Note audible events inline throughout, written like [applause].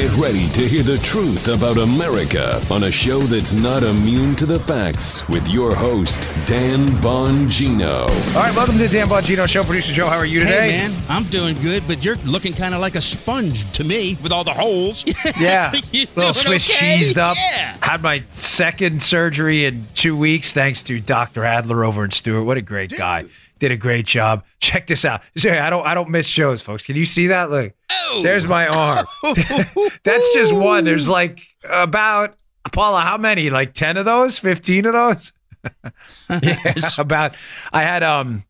Get ready to hear the truth about America on a show that's not immune to the facts with your host, Dan Bongino. All right, welcome to the Dan Bongino Show. Producer Joe, how are you today? Hey, man, I'm doing good, but you're looking kind of like a sponge to me with all the holes. Yeah, [laughs] You little Swiss okay? cheesed up. Yeah. Had my second surgery in two weeks, thanks to Dr. Adler over in Stewart. What a great guy! Did a great job. [laughs] Check this out. Sorry, I don't, I don't miss shows, folks. Can you see that? Look, Oh. there's my arm. [laughs] That's just one. There's like about Paula. How many? Like ten of those? Fifteen of those? [laughs] Yes. about I had um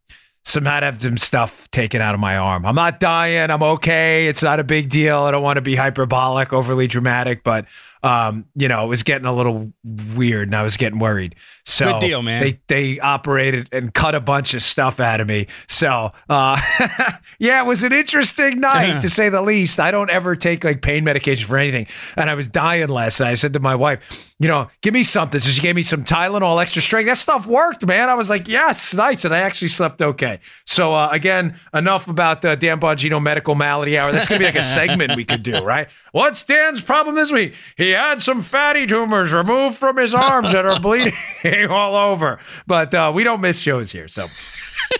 some had have some stuff taken out of my arm. I'm not dying. I'm okay. It's not a big deal. I don't want to be hyperbolic, overly dramatic, but um, you know, it was getting a little weird and I was getting worried. So Good deal, man. They they operated and cut a bunch of stuff out of me. So uh [laughs] yeah, it was an interesting night [laughs] to say the least. I don't ever take like pain medication for anything. And I was dying last night. I said to my wife, you know, give me something. So she gave me some Tylenol extra strength. That stuff worked, man. I was like, yes, nice. And I actually slept okay. So uh, again, enough about the Dan Bongino medical malady hour. That's gonna be like a segment we could do, right? What's Dan's problem this week? He had some fatty tumors removed from his arms that are [laughs] bleeding all over. But uh, we don't miss shows here. So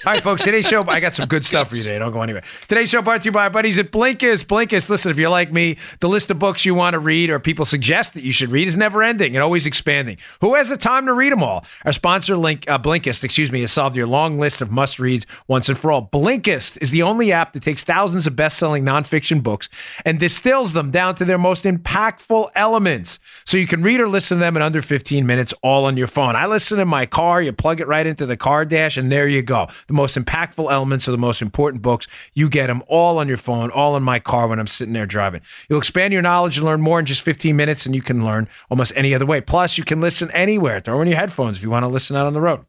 all right, folks, today's show, I got some good stuff for you today. Don't go anywhere. Today's show brought to you by our buddies at Blinkist. Blinkist, listen, if you're like me, the list of books you want to read or people suggest that you should read is never ending and always expanding. Who has the time to read them all? Our sponsor, Link, uh, Blinkist, excuse me, has solved your long list of must reads once and for all. Blinkist is the only app that takes thousands of best selling nonfiction books and distills them down to their most impactful elements so you can read or listen to them in under 15 minutes all on your phone. I listen in my car, you plug it right into the car dash, and there you go. The most impactful elements of the most important books, you get them all on your phone, all in my car when I'm sitting there driving. You'll expand your knowledge and learn more in just 15 minutes, and you can learn almost any other way. Plus, you can listen anywhere. Throw in your headphones if you want to listen out on the road.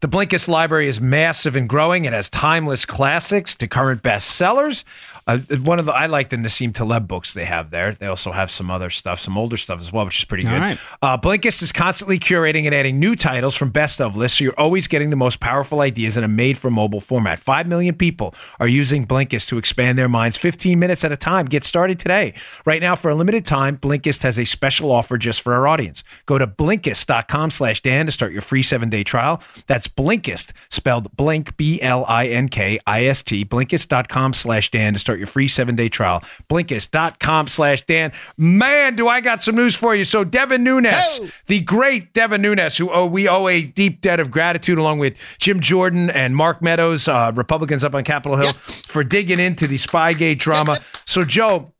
The Blinkist library is massive and growing. It has timeless classics to current bestsellers. Uh, one of the I like the Nassim Taleb books they have there. They also have some other stuff, some older stuff as well, which is pretty good. right. Uh, Blinkist is constantly curating and adding new titles from best of lists, so you're always getting the most powerful ideas in a made for mobile format. Five million people are using Blinkist to expand their minds 15 minutes at a time. Get started today. Right now, for a limited time, Blinkist has a special offer just for our audience. Go to blinkist.com slash Dan to start your free seven day trial. That's Blinkist, spelled blink, B L I N K I S T, blinkist.com slash Dan to start your free seven day trial. Blinkist.com slash Dan. Man, do I got some news for you. So, Devin Nunes, the great Devin Nunes, who owe, we owe a deep debt of gratitude, along with Jim Jordan and Mark Meadows, uh, Republicans up on Capitol Hill, for digging into the Spygate drama. [laughs] So, Joe,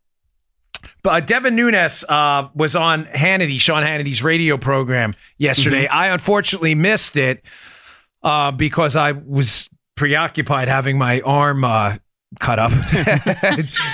but uh, Devin Nunes uh, was on Hannity, Sean Hannity's radio program yesterday. I unfortunately missed it uh, because I was preoccupied having my arm uh, cut up. [laughs]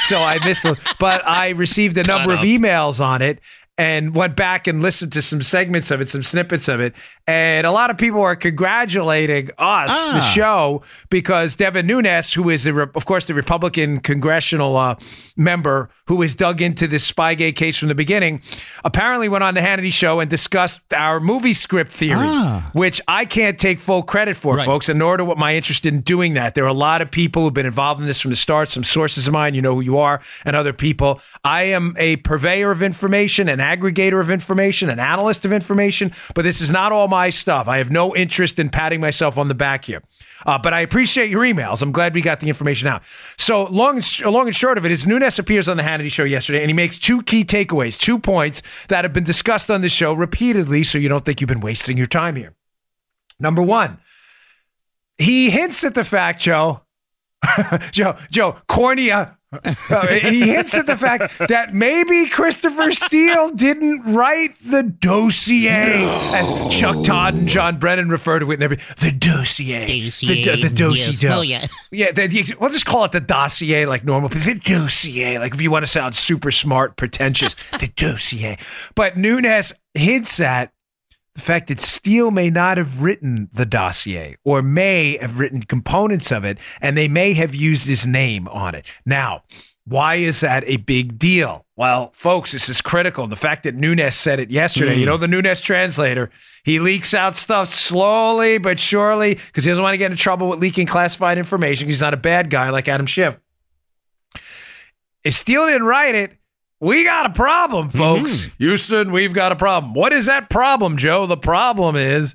so I missed it. But I received a number of emails on it and went back and listened to some segments of it, some snippets of it. And a lot of people are congratulating us, the Ah. show, because Devin Nunes, who is, the, Re- of course, the Republican congressional uh, member who has dug into this Spygate case from the beginning, apparently went on the Hannity show and discussed our movie script theory, Ah. which I can't take full credit for, Right. folks, and nor do what my interest in doing that. There are a lot of people who've been involved in this from the start, some sources of mine, you know who you are, and other people. I am a purveyor of information, an aggregator of information, an analyst of information, but this is not all my stuff. I have no interest in patting myself on the back here. Uh, but I appreciate your emails. I'm glad we got the information out. So long and, long and short of it is Nunes appears on the Hannity show yesterday, and he makes two key takeaways, two points that have been discussed on this show repeatedly, so you don't think you've been wasting your time here. Number one, he hints at the fact, Joe, [laughs] Joe, Joe, cornea. He hints at the fact that maybe Christopher Steele didn't write the dossier, as Chuck Todd and John Brennan refer to it. And every the dossier, the, do- the dossier. Yes. Oh, yeah. Yeah, the, the, we'll just call it the dossier like normal. But the dossier, like if you want to sound super smart, pretentious, the dossier. But Nunes hints at the fact that Steele may not have written the dossier or may have written components of it, and they may have used his name on it. Now, why is that a big deal? Well, folks, this is critical. The fact that Nunes said it yesterday, you hmm. know, the Nunes translator, he leaks out stuff slowly but surely because he doesn't want to get into trouble with leaking classified information. He's not a bad guy like Adam Schiff. If Steele didn't write it, we got a problem, mm-hmm. folks. Houston, we've got a problem. What is that problem, Joe? The problem is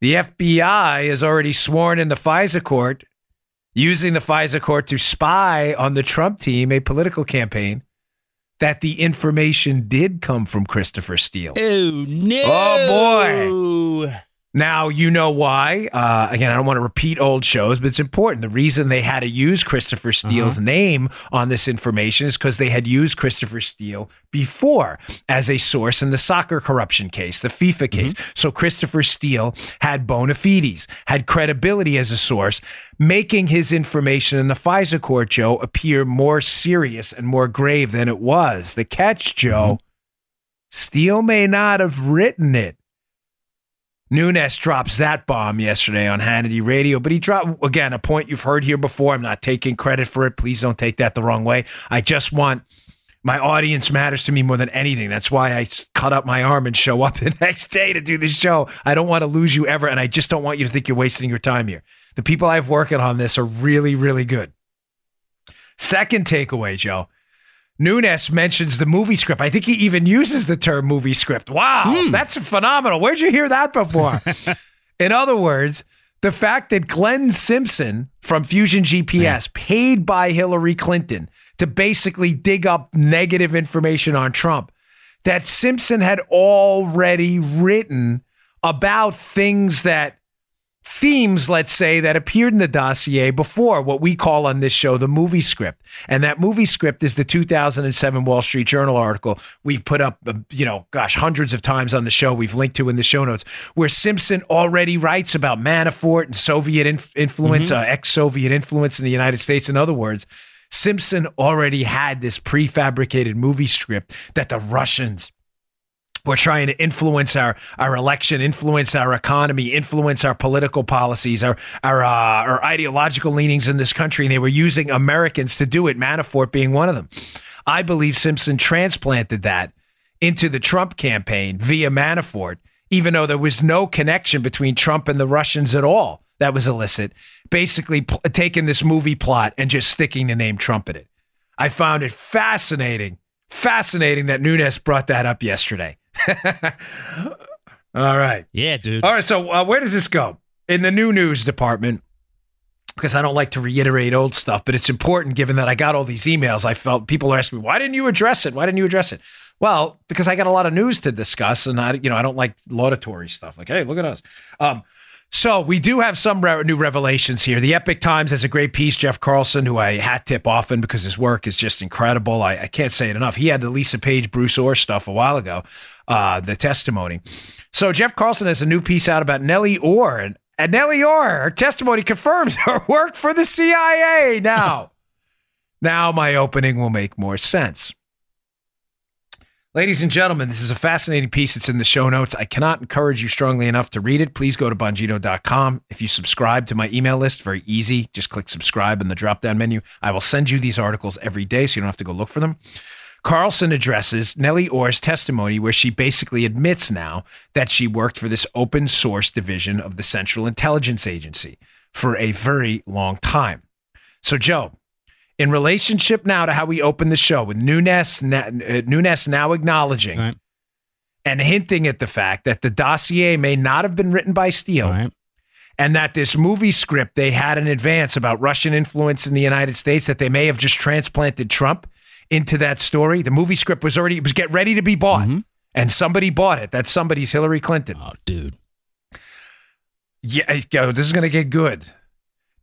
the FBI has already sworn in the FISA court, using the FISA court to spy on the Trump team, a political campaign, that the information did come from Christopher Steele. Oh no! Oh, boy. Now, you know why. Uh, again, I don't want to repeat old shows, but it's important. The reason they had to use Christopher Steele's uh-huh. name on this information is because they had used Christopher Steele before as a source in the soccer corruption case, the FIFA mm-hmm. case. So Christopher Steele had bona fides, had credibility as a source, making his information in the FISA court, Joe, appear more serious and more grave than it was. The catch, Joe, mm-hmm. Steele may not have written it. Nunes drops that bomb yesterday on Hannity Radio, but he dropped again a point you've heard here before. I'm not taking credit for it. Please don't take that the wrong way. I just want my audience matters to me more than anything. That's why I cut up my arm and show up [laughs] the next day to do the show. I don't want to lose you ever, and I just don't want you to think you're wasting your time here. The people I've working on this are really, really good. Second takeaway, Joe. Nunes mentions the movie script. I think he even uses the term movie script. Wow, hmm. that's phenomenal. Where'd you hear that before? [laughs] In other words, the fact that Glenn Simpson from Fusion GPS paid by Hillary Clinton to basically dig up negative information on Trump, that Simpson had already written about things that themes, let's say, that appeared in the dossier before what we call on this show the movie script. And that movie script is the 2007 Wall Street Journal article we've put up, uh, you know, gosh, hundreds of times on the show. We've linked to in the show notes, where Simpson already writes about Manafort and Soviet inf- influence, uh, ex Soviet influence in the United States. In other words, Simpson already had this prefabricated movie script that the Russians we're trying to influence our our election, influence our economy, influence our political policies, our our uh, our ideological leanings in this country, and they were using Americans to do it. Manafort being one of them. I believe Simpson transplanted that into the Trump campaign via Manafort, even though there was no connection between Trump and the Russians at all. That was illicit. Basically, pl- taking this movie plot and just sticking the name Trump in it. I found it fascinating, fascinating that Nunes brought that up yesterday. [laughs] All right. Yeah, dude. All right. So, uh, where does this go? In the new news department, because I don't like to reiterate old stuff, but it's important given that I got all these emails. I felt people are asking me, why didn't you address it? Why didn't you address it? Well, because I got a lot of news to discuss, and I, you know, I don't like laudatory stuff. Like, hey, look at us. Um, so we do have some re- new revelations here. The Epoch Times has a great piece. Jeff Carlson, who I hat tip often because his work is just incredible. I, I can't say it enough. He had the Lisa Page, Bruce Ohr stuff a while ago, uh, the testimony. So Jeff Carlson has a new piece out about Nellie Ohr, and, and Nellie Ohr, her testimony confirms [laughs] her work for the CIA. Now, now my opening will make more sense. Ladies and gentlemen, this is a fascinating piece. It's in the show notes. I cannot encourage you strongly enough to read it. Please go to bongino.com. If you subscribe to my email list, very easy. Just click subscribe in the drop down menu. I will send you these articles every day so you don't have to go look for them. Carlson addresses Nellie Ohr's testimony, where she basically admits now that she worked for this open source division of the Central Intelligence Agency for a very long time. So, Joe, in relationship now to how we opened the show with Nunes, uh, Nunes now acknowledging Right. and hinting at the fact that the dossier may not have been written by Steele right. and that this movie script they had in advance about Russian influence in the United States that they may have just transplanted Trump into that story. The movie script was already it was get ready to be bought, and somebody bought it. That somebody's Hillary Clinton. Oh, dude. Yeah, yo, this is gonna get good.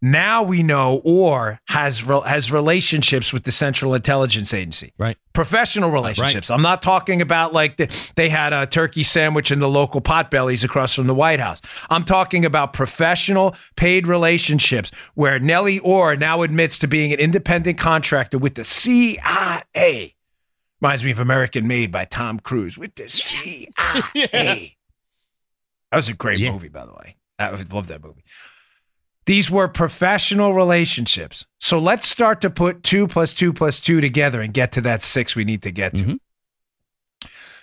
Now we know Ohr has re- has relationships with the Central Intelligence Agency. Right. Professional relationships. I'm not talking about like the, they had a turkey sandwich in the local potbellies across from the White House. I'm talking about professional paid relationships where Nellie Ohr now admits to being an independent contractor with the CIA. Reminds me of American Made by Tom Cruise with the CIA. [laughs] That was a great Yeah. movie, by the way. I love that movie. These were professional relationships. So let's start to put two plus two plus two together and get to that six we need to get to.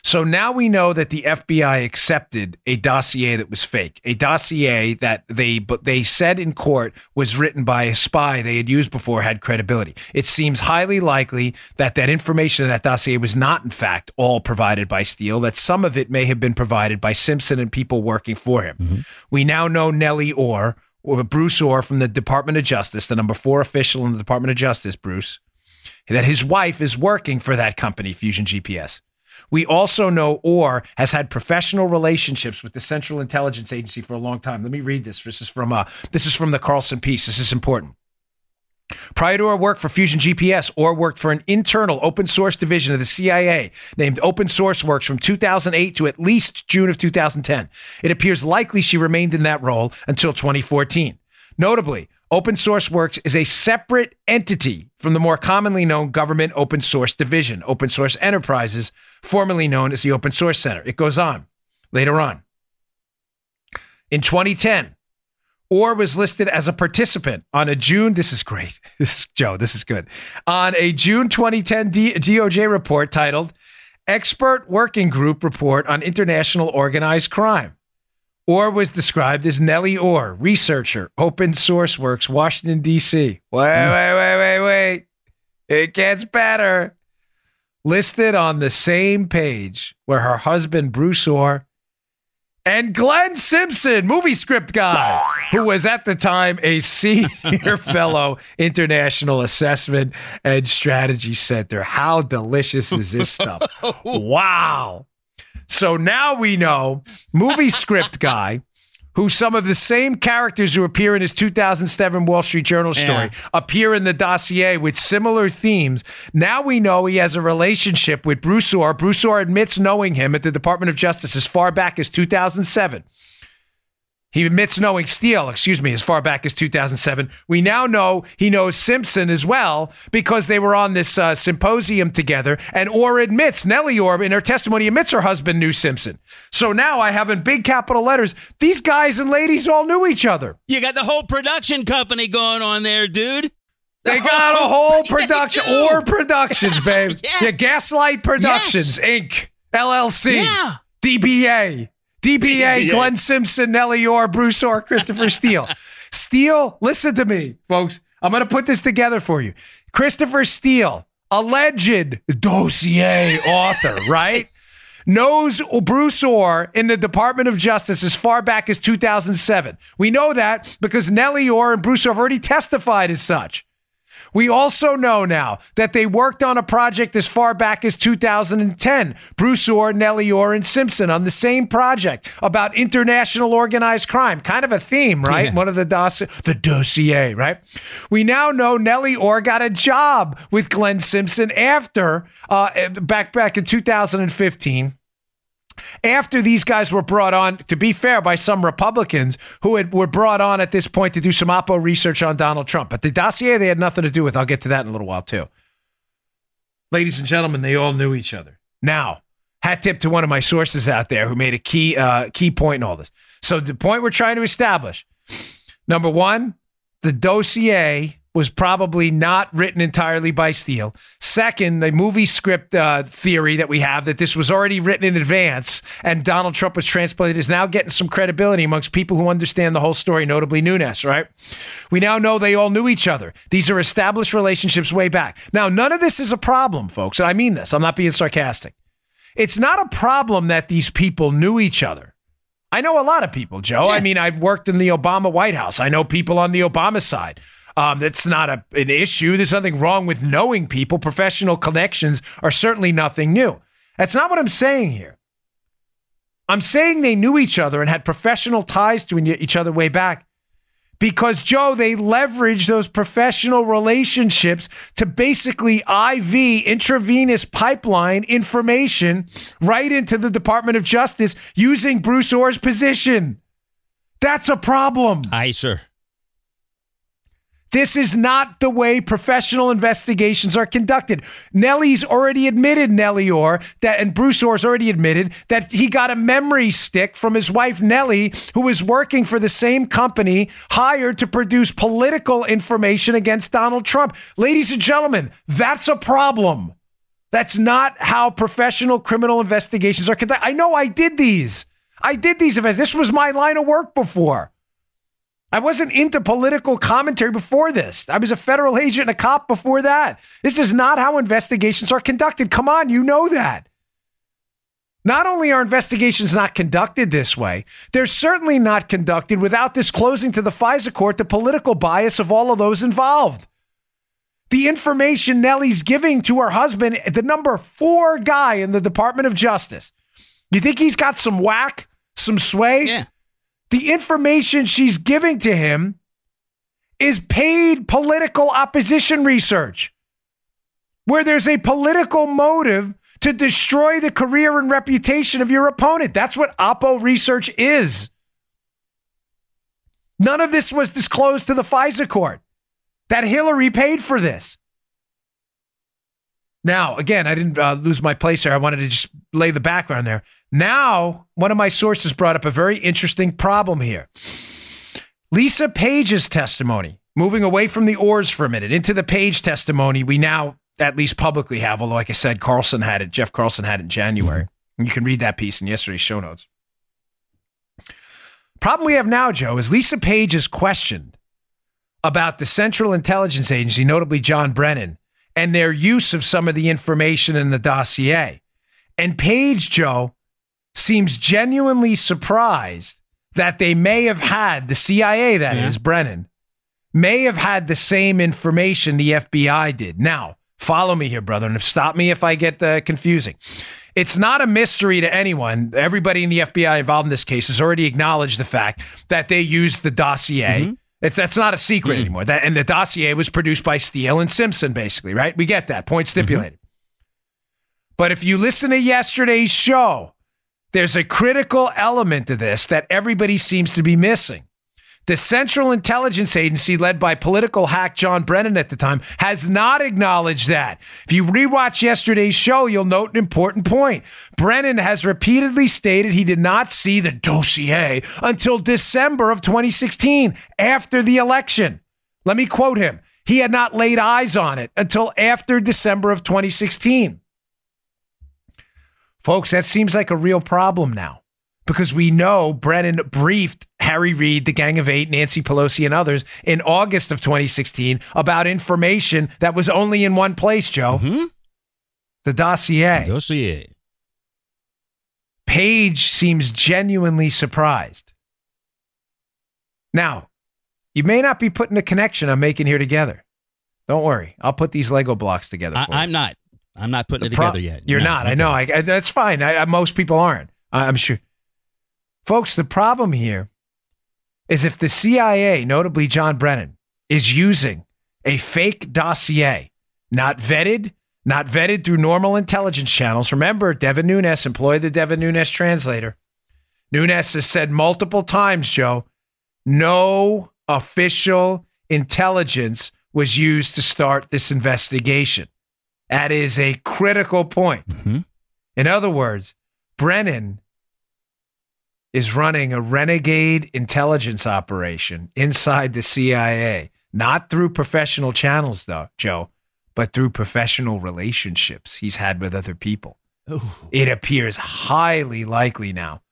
So now we know that the FBI accepted a dossier that was fake, a dossier that they but they said in court was written by a spy they had used before had credibility. It seems highly likely that that information in that dossier was not in fact all provided by Steele, that some of it may have been provided by Simpson and people working for him. Mm-hmm. We now know Nellie Ohr, or Bruce Ohr from the Department of Justice, the number 4 official in the Department of Justice, Bruce, that his wife is working for that company Fusion GPS. We also know Ohr has had professional relationships with the Central Intelligence Agency for a long time. Let me read this. This is from uh, this is from the Carlson piece. This is important. Prior to her work for Fusion GPS, Ohr worked for an internal open source division of the CIA named Open Source Works from 2008 to at least June of 2010. It appears likely she remained in that role until 2014. Notably, Open Source Works is a separate entity from the more commonly known government open source division, Open Source Enterprises, formerly known as the Open Source Center. It goes on later on. In 2010, Ohr was listed as a participant on a June. This is great. [laughs] This is Joe. This is good. On a June 2010 D- DOJ report titled Expert Working Group Report on International Organized Crime. Ohr was described as Nellie Ohr, researcher, Open Source Works, Washington, D.C. Wait, hmm. wait, wait, wait, wait. It gets better. Listed on the same page where her husband, Bruce Ohr, and Glenn Simpson, movie script guy, who was at the time a [laughs] senior fellow International Assessment and Strategy Center. How delicious is this stuff? [laughs] Wow. So now we know movie script guy who some of the same characters who appear in his 2007 Wall Street Journal story yeah. appear in the dossier with similar themes. Now we know he has a relationship with. Bruce Ohr admits knowing him at the Department of Justice as far back as 2007. He admits knowing Steele, excuse me, as far back as 2007. We now know he knows Simpson as well because they were on this uh, symposium together. And Ohr admits, Nellie Ohr, in her testimony, admits her husband knew Simpson. So now I have in big capital letters, these guys and ladies all knew each other. You got the whole production company going on there, dude. They got a [laughs] whole production, Ohr Productions, babe. [laughs] yeah. yeah. Gaslight Productions, yes. Inc., LLC, yeah. DBA. DBA, Glenn Simpson, Nellie Ohr, Bruce Ohr, Christopher [laughs] Steele. Steele, listen to me, folks. I'm going to put this together for you. Christopher Steele, alleged dossier author, [laughs] right? Knows Bruce Ohr in the Department of Justice as far back as 2007. We know that because Nellie Ohr and Bruce Ohr have already testified as such. We also know now that they worked on a project as far back as 2010. Bruce Ohr, Nellie Ohr, and Simpson on the same project about international organized crime. Kind of a theme, right? Yeah. One of the dossier, the dossier, right? We now know Nellie Ohr got a job with Glenn Simpson after uh, back back in 2015 after these guys were brought on, to be fair, by some Republicans who had, were brought on at this point to do some Oppo research on Donald Trump. But the dossier they had nothing to do with. I'll get to that in a little while, too. Ladies and gentlemen, they all knew each other. Now, hat tip to one of my sources out there who made a key uh, key point in all this. So the point we're trying to establish, number one, the dossier was probably not written entirely by Steele. Second, the movie script uh, theory that we have that this was already written in advance and Donald Trump was transplanted is now getting some credibility amongst people who understand the whole story, notably Nunes, right? We now know they all knew each other. These are established relationships way back. Now, none of this is a problem, folks. And I mean this, I'm not being sarcastic. It's not a problem that these people knew each other. I know a lot of people, Joe. I mean, I've worked in the Obama White House. I know people on the Obama side. Um, that's not a, an issue. There's nothing wrong with knowing people. Professional connections are certainly nothing new. That's not what I'm saying here. I'm saying they knew each other and had professional ties to each other way back because, Joe, they leveraged those professional relationships to basically IV intravenous pipeline information right into the Department of Justice using Bruce Ohr's position. That's a problem. Aye, sir. This is not the way professional investigations are conducted. Nellie's already admitted, Nellie Ohr, that, and Bruce Ohr's already admitted that he got a memory stick from his wife, Nellie, who was working for the same company hired to produce political information against Donald Trump. Ladies and gentlemen, that's a problem. That's not how professional criminal investigations are conducted. I know I did these. I did these events. This was my line of work before. I wasn't into political commentary before this. I was a federal agent and a cop before that. This is not how investigations are conducted. Come on, you know that. Not only are investigations not conducted this way, they're certainly not conducted without disclosing to the FISA court the political bias of all of those involved. The information Nellie's giving to her husband, the number four guy in the Department of Justice. You think he's got some whack, some sway? Yeah. The information she's giving to him is paid political opposition research, where there's a political motive to destroy the career and reputation of your opponent. That's what Oppo research is. None of this was disclosed to the FISA court that Hillary paid for this. Now, again, I didn't uh, lose my place there. I wanted to just lay the background there. Now, one of my sources brought up a very interesting problem here. Lisa Page's testimony, moving away from the Ohrs for a minute into the Page testimony, we now at least publicly have, although, like I said, Carlson had it, Jeff Carlson had it in January. You can read that piece in yesterday's show notes. Problem we have now, Joe, is Lisa Page is questioned about the Central Intelligence Agency, notably John Brennan, and their use of some of the information in the dossier. And Page, Joe, seems genuinely surprised that they may have had, the CIA, that Yeah. is Brennan, may have had the same information the FBI did. Now, follow me here, brother, and stop me if I get uh, confusing. It's not a mystery to anyone. Everybody in the FBI involved in this case has already acknowledged the fact that they used the dossier. It's that's not a secret mm-hmm. anymore. That and the dossier was produced by Steele and Simpson, basically, right? We get that point mm-hmm. stipulated. But if you listen to yesterday's show, there's a critical element to this that everybody seems to be missing. The Central Intelligence Agency, led by political hack John Brennan at the time, has not acknowledged that. If you rewatch yesterday's show, you'll note an important point. Brennan has repeatedly stated he did not see the dossier until December of 2016, after the election. Let me quote him. He had not laid eyes on it until after December of 2016. Folks, that seems like a real problem now because we know Brennan briefed Harry Reid, the Gang of Eight, Nancy Pelosi, and others in August of 2016 about information that was only in one place, Joe. Mm-hmm. The dossier. Dossier. Page seems genuinely surprised. Now, you may not be putting the connection I'm making here together. Don't worry. I'll put these Lego blocks together I. I'm not. I'm not putting it Pro- together yet. You're No, not. I know. I, I- that's fine. I, most people aren't. I'm sure. Folks, the problem here is if the CIA, notably John Brennan, is using a fake dossier, not vetted, not vetted through normal intelligence channels. Remember, Devin Nunes employed the Devin Nunes translator. Nunes has said multiple times, Joe, no official intelligence was used to start this investigation. That is a critical point. Mm-hmm. In other words, Brennan is running a renegade intelligence operation inside the CIA, not through professional channels, though, Joe, but through professional relationships he's had with other people. It appears highly likely now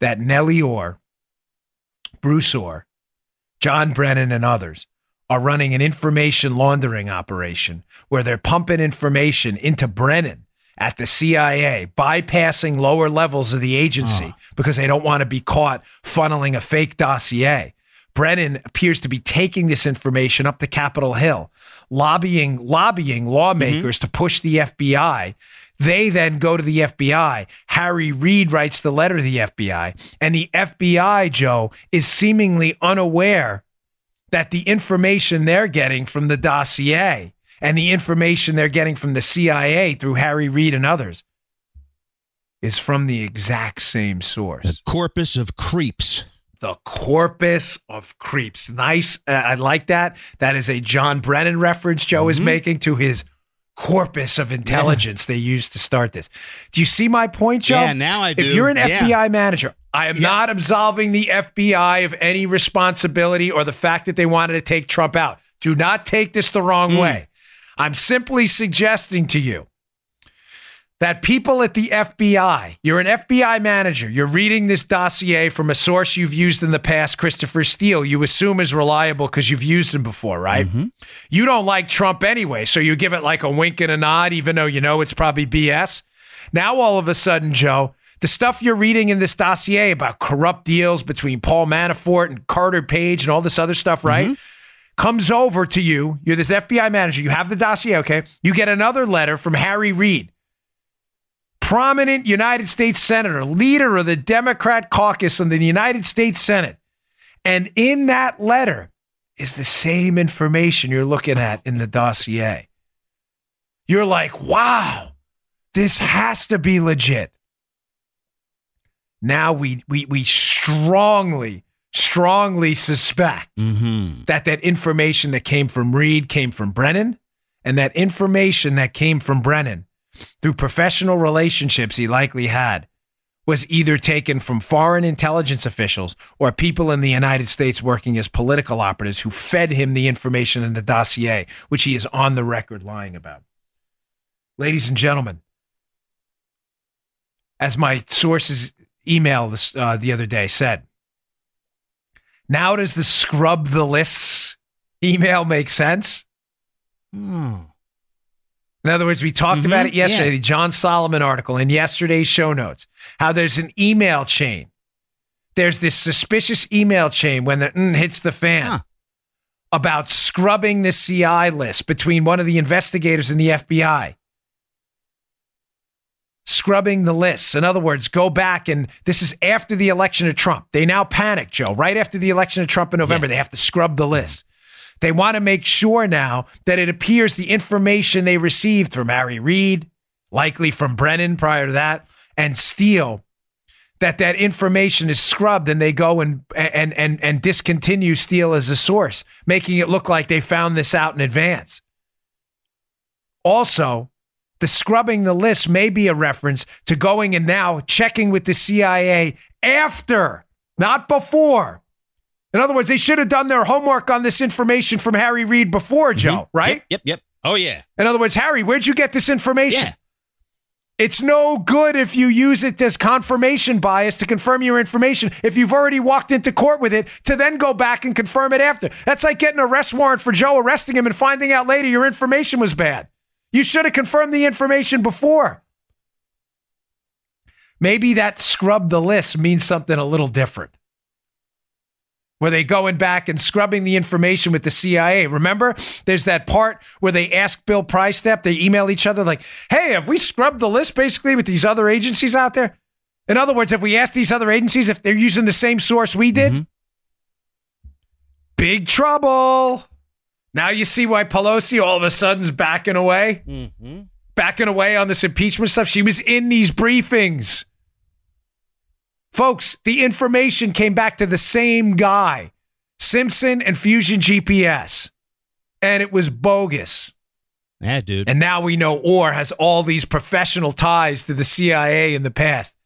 that Nellie Ohr, Bruce Ohr, John Brennan, and others are running an information laundering operation where they're pumping information into Brennan at the CIA, bypassing lower levels of the agency ah. because they don't want to be caught funneling a fake dossier. Brennan appears to be taking this information up to Capitol Hill, lobbying lobbying lawmakers mm-hmm. to push the FBI. They then go to the FBI. Harry Reid writes the letter to the FBI, and the FBI, Joe, is seemingly unaware that the information they're getting from the dossier and the information they're getting from the CIA through Harry Reid and others is from the exact same source The corpus of creeps. the corpus of creeps. Nice. Uh, I like that. That is a John Brennan reference Joe Mm-hmm. is making to his corpus of intelligence they used to start this. Do you see my point, Joe? Yeah, now I do. If you're an Yeah. FBI manager, I am Yeah. not absolving the FBI of any responsibility or the fact that they wanted to take Trump out. Do not take this the wrong Mm. way. I'm simply suggesting to you that people at the FBI, you're an FBI manager, you're reading this dossier from a source you've used in the past, Christopher Steele, you assume is reliable because you've used him before, right? Mm-hmm. You don't like Trump anyway, so you give it like a wink and a nod, even though you know it's probably BS. Now, all of a sudden, Joe, the stuff you're reading in this dossier about corrupt deals between Paul Manafort and Carter Page and all this other stuff, right? Mm-hmm comes over to you. You're this FBI manager. You have the dossier, okay? You get another letter from Harry Reid, prominent United States Senator, leader of the Democrat caucus in the United States Senate. And in that letter is the same information you're looking at in the dossier. You're like, wow, this has to be legit. Now we we we strongly strongly suspect mm-hmm. that that information that came from Reid came from Brennan and that information that came from Brennan through professional relationships he likely had was either taken from foreign intelligence officials or people in the United States working as political operatives who fed him the information in the dossier, which he is on the record lying about. Ladies and gentlemen, as my sources email this, uh, the other day said, now does the scrub the lists email make sense? Hmm. In other words, we talked mm-hmm, about it yesterday, yeah. the John Solomon article in yesterday's show notes, how there's an email chain. There's this suspicious email chain when the mm, hits the fan huh. about scrubbing the CI list between one of the investigators and the FBI. Scrubbing the lists. In other words, go back and this is after the election of Trump. They now panic, Joe. Right after the election of Trump in November, yeah. they have to scrub the list. They want to make sure now that it appears the information they received from Harry Reid, likely from Brennan prior to that, and Steele, that that information is scrubbed and they go and and and and discontinue Steele as a source, making it look like they found this out in advance. Also, the scrubbing the list may be a reference to going and now checking with the CIA after, not before, in other words, they should have done their homework on this information from Harry Reid before, Joe, mm-hmm. right? Yep, yep, yep. Oh, yeah. In other words, Harry, where'd you get this information? Yeah. It's no good if you use it as confirmation bias to confirm your information if you've already walked into court with it to then go back and confirm it after. That's like getting an arrest warrant for Joe, arresting him, and finding out later your information was bad. You should have confirmed the information before. Maybe that scrub the list means something a little different where they going back and scrubbing the information with the CIA. Remember, there's that part where they ask Bill Priestap, they email each other like, "Hey, have we scrubbed the list basically with these other agencies out there?" In other words, have we asked these other agencies if they're using the same source we did? Mm-hmm. Big trouble. Now you see why Pelosi all of a sudden's backing away, mm-hmm. backing away on this impeachment stuff. She was in these briefings. Folks, the information came back to the same guy, Simpson and Fusion GPS, and it was bogus. Yeah, dude. And now we know Ohr has all these professional ties to the CIA in the past.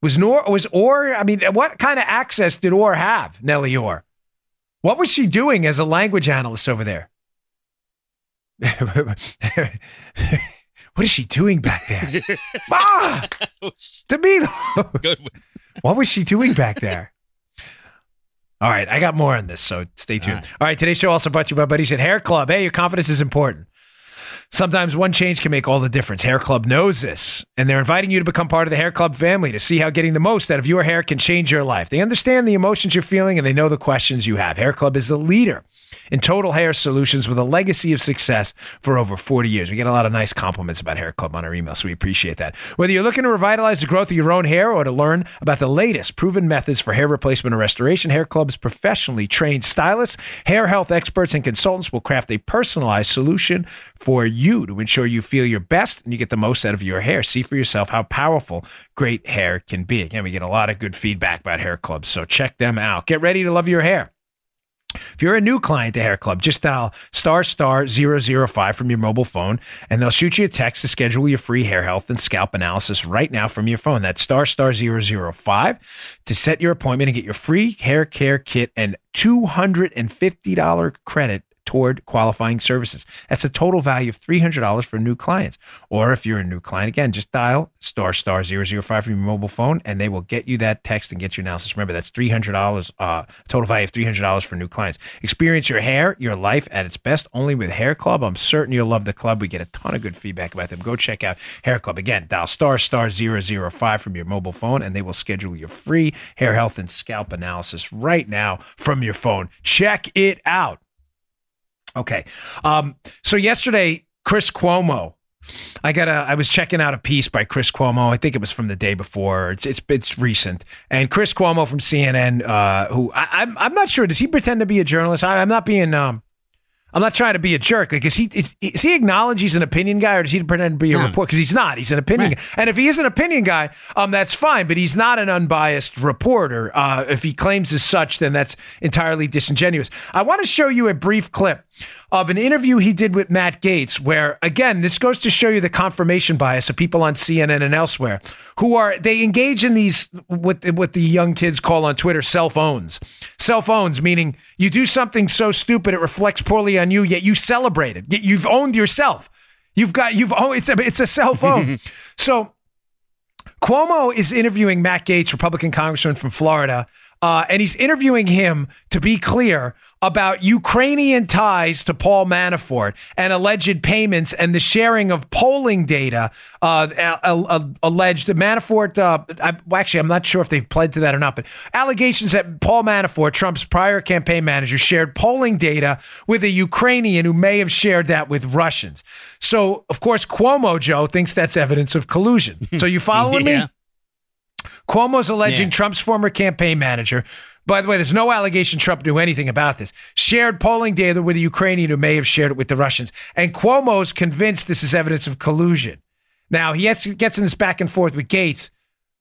Was Nor was Ohr? I mean, what kind of access did Ohr have, Nellie Ohr? What was she doing as a language analyst over there? [laughs] What is she doing back there? [laughs] ah! To me, what was she doing back there? All right, I got more on this, so stay tuned. All right. All right, today's show also brought to you by Buddies at Hair Club. Hey, your confidence is important. Sometimes one change can make all the difference. Hair Club knows this, and they're inviting you to become part of the Hair Club family to see how getting the most out of your hair can change your life. They understand the emotions you're feeling and they know the questions you have. Hair Club is the leader in total hair solutions with a legacy of success for over 40 years. We get a lot of nice compliments about Hair Club on our email, so we appreciate that. Whether you're looking to revitalize the growth of your own hair or to learn about the latest proven methods for hair replacement or restoration, Hair Club's professionally trained stylists, hair health experts, and consultants will craft a personalized solution for you to ensure you feel your best and you get the most out of your hair. See for yourself how powerful great hair can be. Again, we get a lot of good feedback about Hair Club, so check them out. Get ready to love your hair. If you're a new client to Hair Club, just dial star star 005 from your mobile phone and they'll shoot you a text to schedule your free hair health and scalp analysis right now from your phone. That's star star 005 to set your appointment and get your free hair care kit and $250 credit toward qualifying services. That's a total value of $300 for new clients. Or if you're a new client, again, just dial star star 005 from your mobile phone and they will get you that text and get you analysis. Remember, that's $300, uh, total value of $300 for new clients. Experience your hair, your life at its best only with Hair Club. I'm certain you'll love the club. We get a ton of good feedback about them. Go check out Hair Club. Again, dial star star 005 from your mobile phone and they will schedule your free hair health and scalp analysis right now from your phone. Check it out. Okay. Um, so yesterday, Chris Cuomo. I got a. I was checking out a piece by Chris Cuomo. I think it was from the day before. It's it's it's recent. And Chris Cuomo from CNN, uh, who I, I'm I'm not sure. Does he pretend to be a journalist? I, I'm not being. Um, I'm not trying to be a jerk. Like, is he is, is he acknowledge he's an opinion guy, or does he pretend to be a No. reporter? Because he's not. He's an opinion Right. guy. And if he is an opinion guy, um, that's fine. But he's not an unbiased reporter. Uh, if he claims as such, then that's entirely disingenuous. I want to show you a brief clip of an interview he did with Matt Gaetz, where again, this goes to show you the confirmation bias of people on CNN and elsewhere who are they engage in these what what the young kids call on Twitter cell phones. Cell phones meaning you do something so stupid it reflects poorly on you, yet you celebrate it. Yet you've owned yourself. You've got you've oh it's a it's a cell [laughs] phone. so Cuomo is interviewing Matt Gaetz, Republican congressman from Florida, uh, and he's interviewing him to be clear about Ukrainian ties to Paul Manafort and alleged payments and the sharing of polling data. Uh, alleged Manafort. Uh, I, well, actually, I'm not sure if they've pled to that or not, but allegations that Paul Manafort, Trump's prior campaign manager, shared polling data with a Ukrainian who may have shared that with Russians. So, of course, Cuomo Joe thinks that's evidence of collusion. So, you following [laughs] me? Yeah. Cuomo's alleging Yeah. Trump's former campaign manager, by the way, there's no allegation Trump knew anything about this, shared polling data with a Ukrainian who may have shared it with the Russians. And Cuomo's convinced this is evidence of collusion. Now, he gets, gets in this back and forth with Gaetz,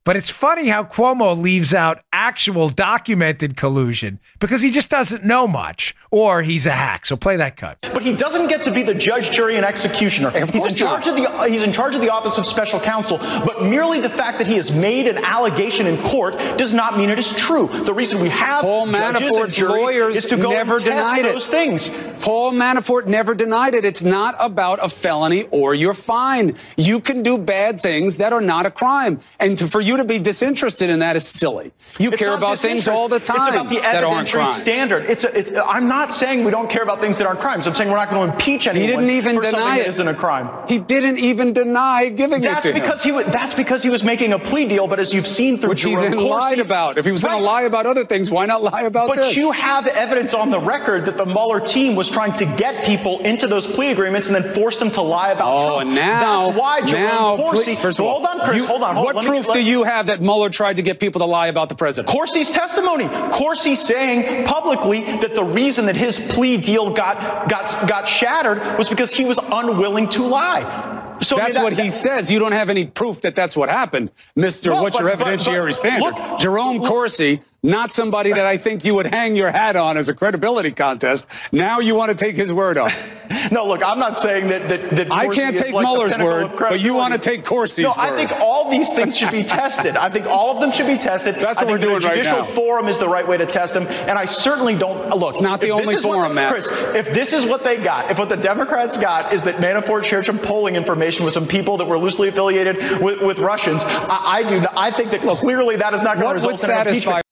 but it's funny how Cuomo leaves out actual documented collusion because he just doesn't know much or he's a hack. So play that cut. But he doesn't get to be the judge, jury, and executioner. he's in charge of the he's in charge of the office of special counsel. But merely the fact that he has made an allegation in court does not mean it is true. The reason we have Paul judges and Manafort's juries lawyers is to go never and test denied it. those things. Paul Manafort never denied it. It's not about a felony or you're fine. You can do bad things that are not a crime. And to, for you to be disinterested in that is silly. You It's care about things all the time It's about the that evidentiary standard. It's, a, it's I'm not saying we don't care about things that aren't crimes. I'm saying we're not going to impeach He anyone didn't even for something deny it. isn't a crime. He didn't even deny giving That's it to because him. he was, that's because he was making a plea deal. But as you've seen through Which he Jerome then Corsi, lied about. If he was going to lie about other things, why not lie about But this? you have evidence on the record that the Mueller team was trying to get people into those plea agreements and then force them to lie about Oh, Trump. now, That's why Jerome now, Corsi. please- first of all, hold on, Chris. you- hold on. Hold, what let me- do you have that Mueller tried to get people to lie about the president? Corsi's testimony. Corsi saying publicly that the reason that his plea deal got got got shattered was because he was unwilling to lie. So I mean, That's that- what he says. You don't have any proof that that's what happened, Mister. What's your but- but- evidentiary but standard? look- Jerome look- Corsi, not somebody that I think you would hang your hat on as a credibility contest. Now you want to take his word on. it. [laughs] No, look, I'm not saying that that, that I can't take like Mueller's word, but you want to take Corsi's No, I think all these things should be [laughs] tested. I think all of them should be tested. That's I what we're doing the right judicial now. forum is the right way to test them, and I certainly don't uh, look. It's not the only forum, Matt. Chris, if this is what they got, if what the Democrats got is that Manafort shared some polling information with some people that were loosely affiliated with, with Russians, I, I do. I think that clearly that is not going to result in impeachment.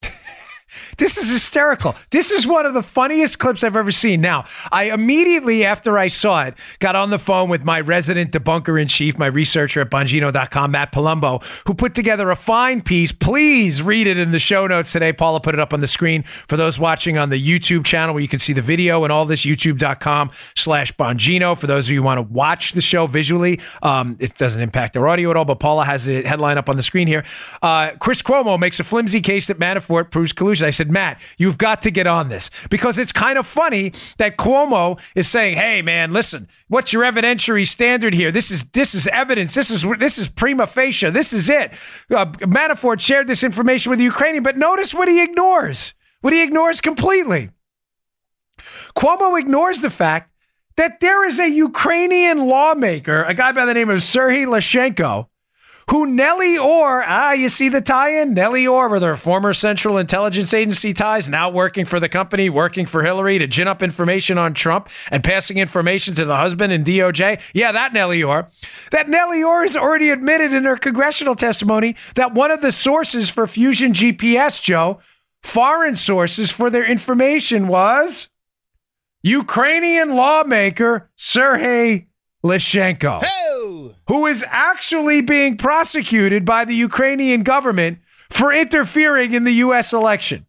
This is hysterical. This is one of the funniest clips I've ever seen. Now, I immediately after I saw it got on the phone with my resident debunker in chief, my researcher at Bongino.com, Matt Palumbo, who put together a fine piece. Please read it in the show notes today. Paula put it up on the screen for those watching on the YouTube channel where you can see the video and all this, youtube.com slash Bongino. For those of you who want to watch the show visually, um, it doesn't impact their audio at all, but Paula has the headline up on the screen here. Uh, Chris Cuomo makes a flimsy case that Manafort proves collusion. I said, Matt, you've got to get on this because it's kind of funny that Cuomo is saying, "Hey, man, listen, what's your evidentiary standard here? This is this is evidence. This is this is prima facie. This is it." Uh, Manafort shared this information with the Ukrainian, but notice what he ignores. What he ignores completely. Cuomo ignores the fact that there is a Ukrainian lawmaker, a guy by the name of Serhiy Leshchenko, who Nellie Ohr, ah, you see the tie in? Nellie Ohr, with her former Central Intelligence Agency ties, now working for the company, working for Hillary to gin up information on Trump and passing information to the husband in DOJ. Yeah, that Nellie Ohr. That Nellie Ohr has already admitted in her congressional testimony that one of the sources for Fusion GPS, Joe, foreign sources for their information was Ukrainian lawmaker Sergei Leshchenko, who is actually being prosecuted by the Ukrainian government for interfering in the U.S. election.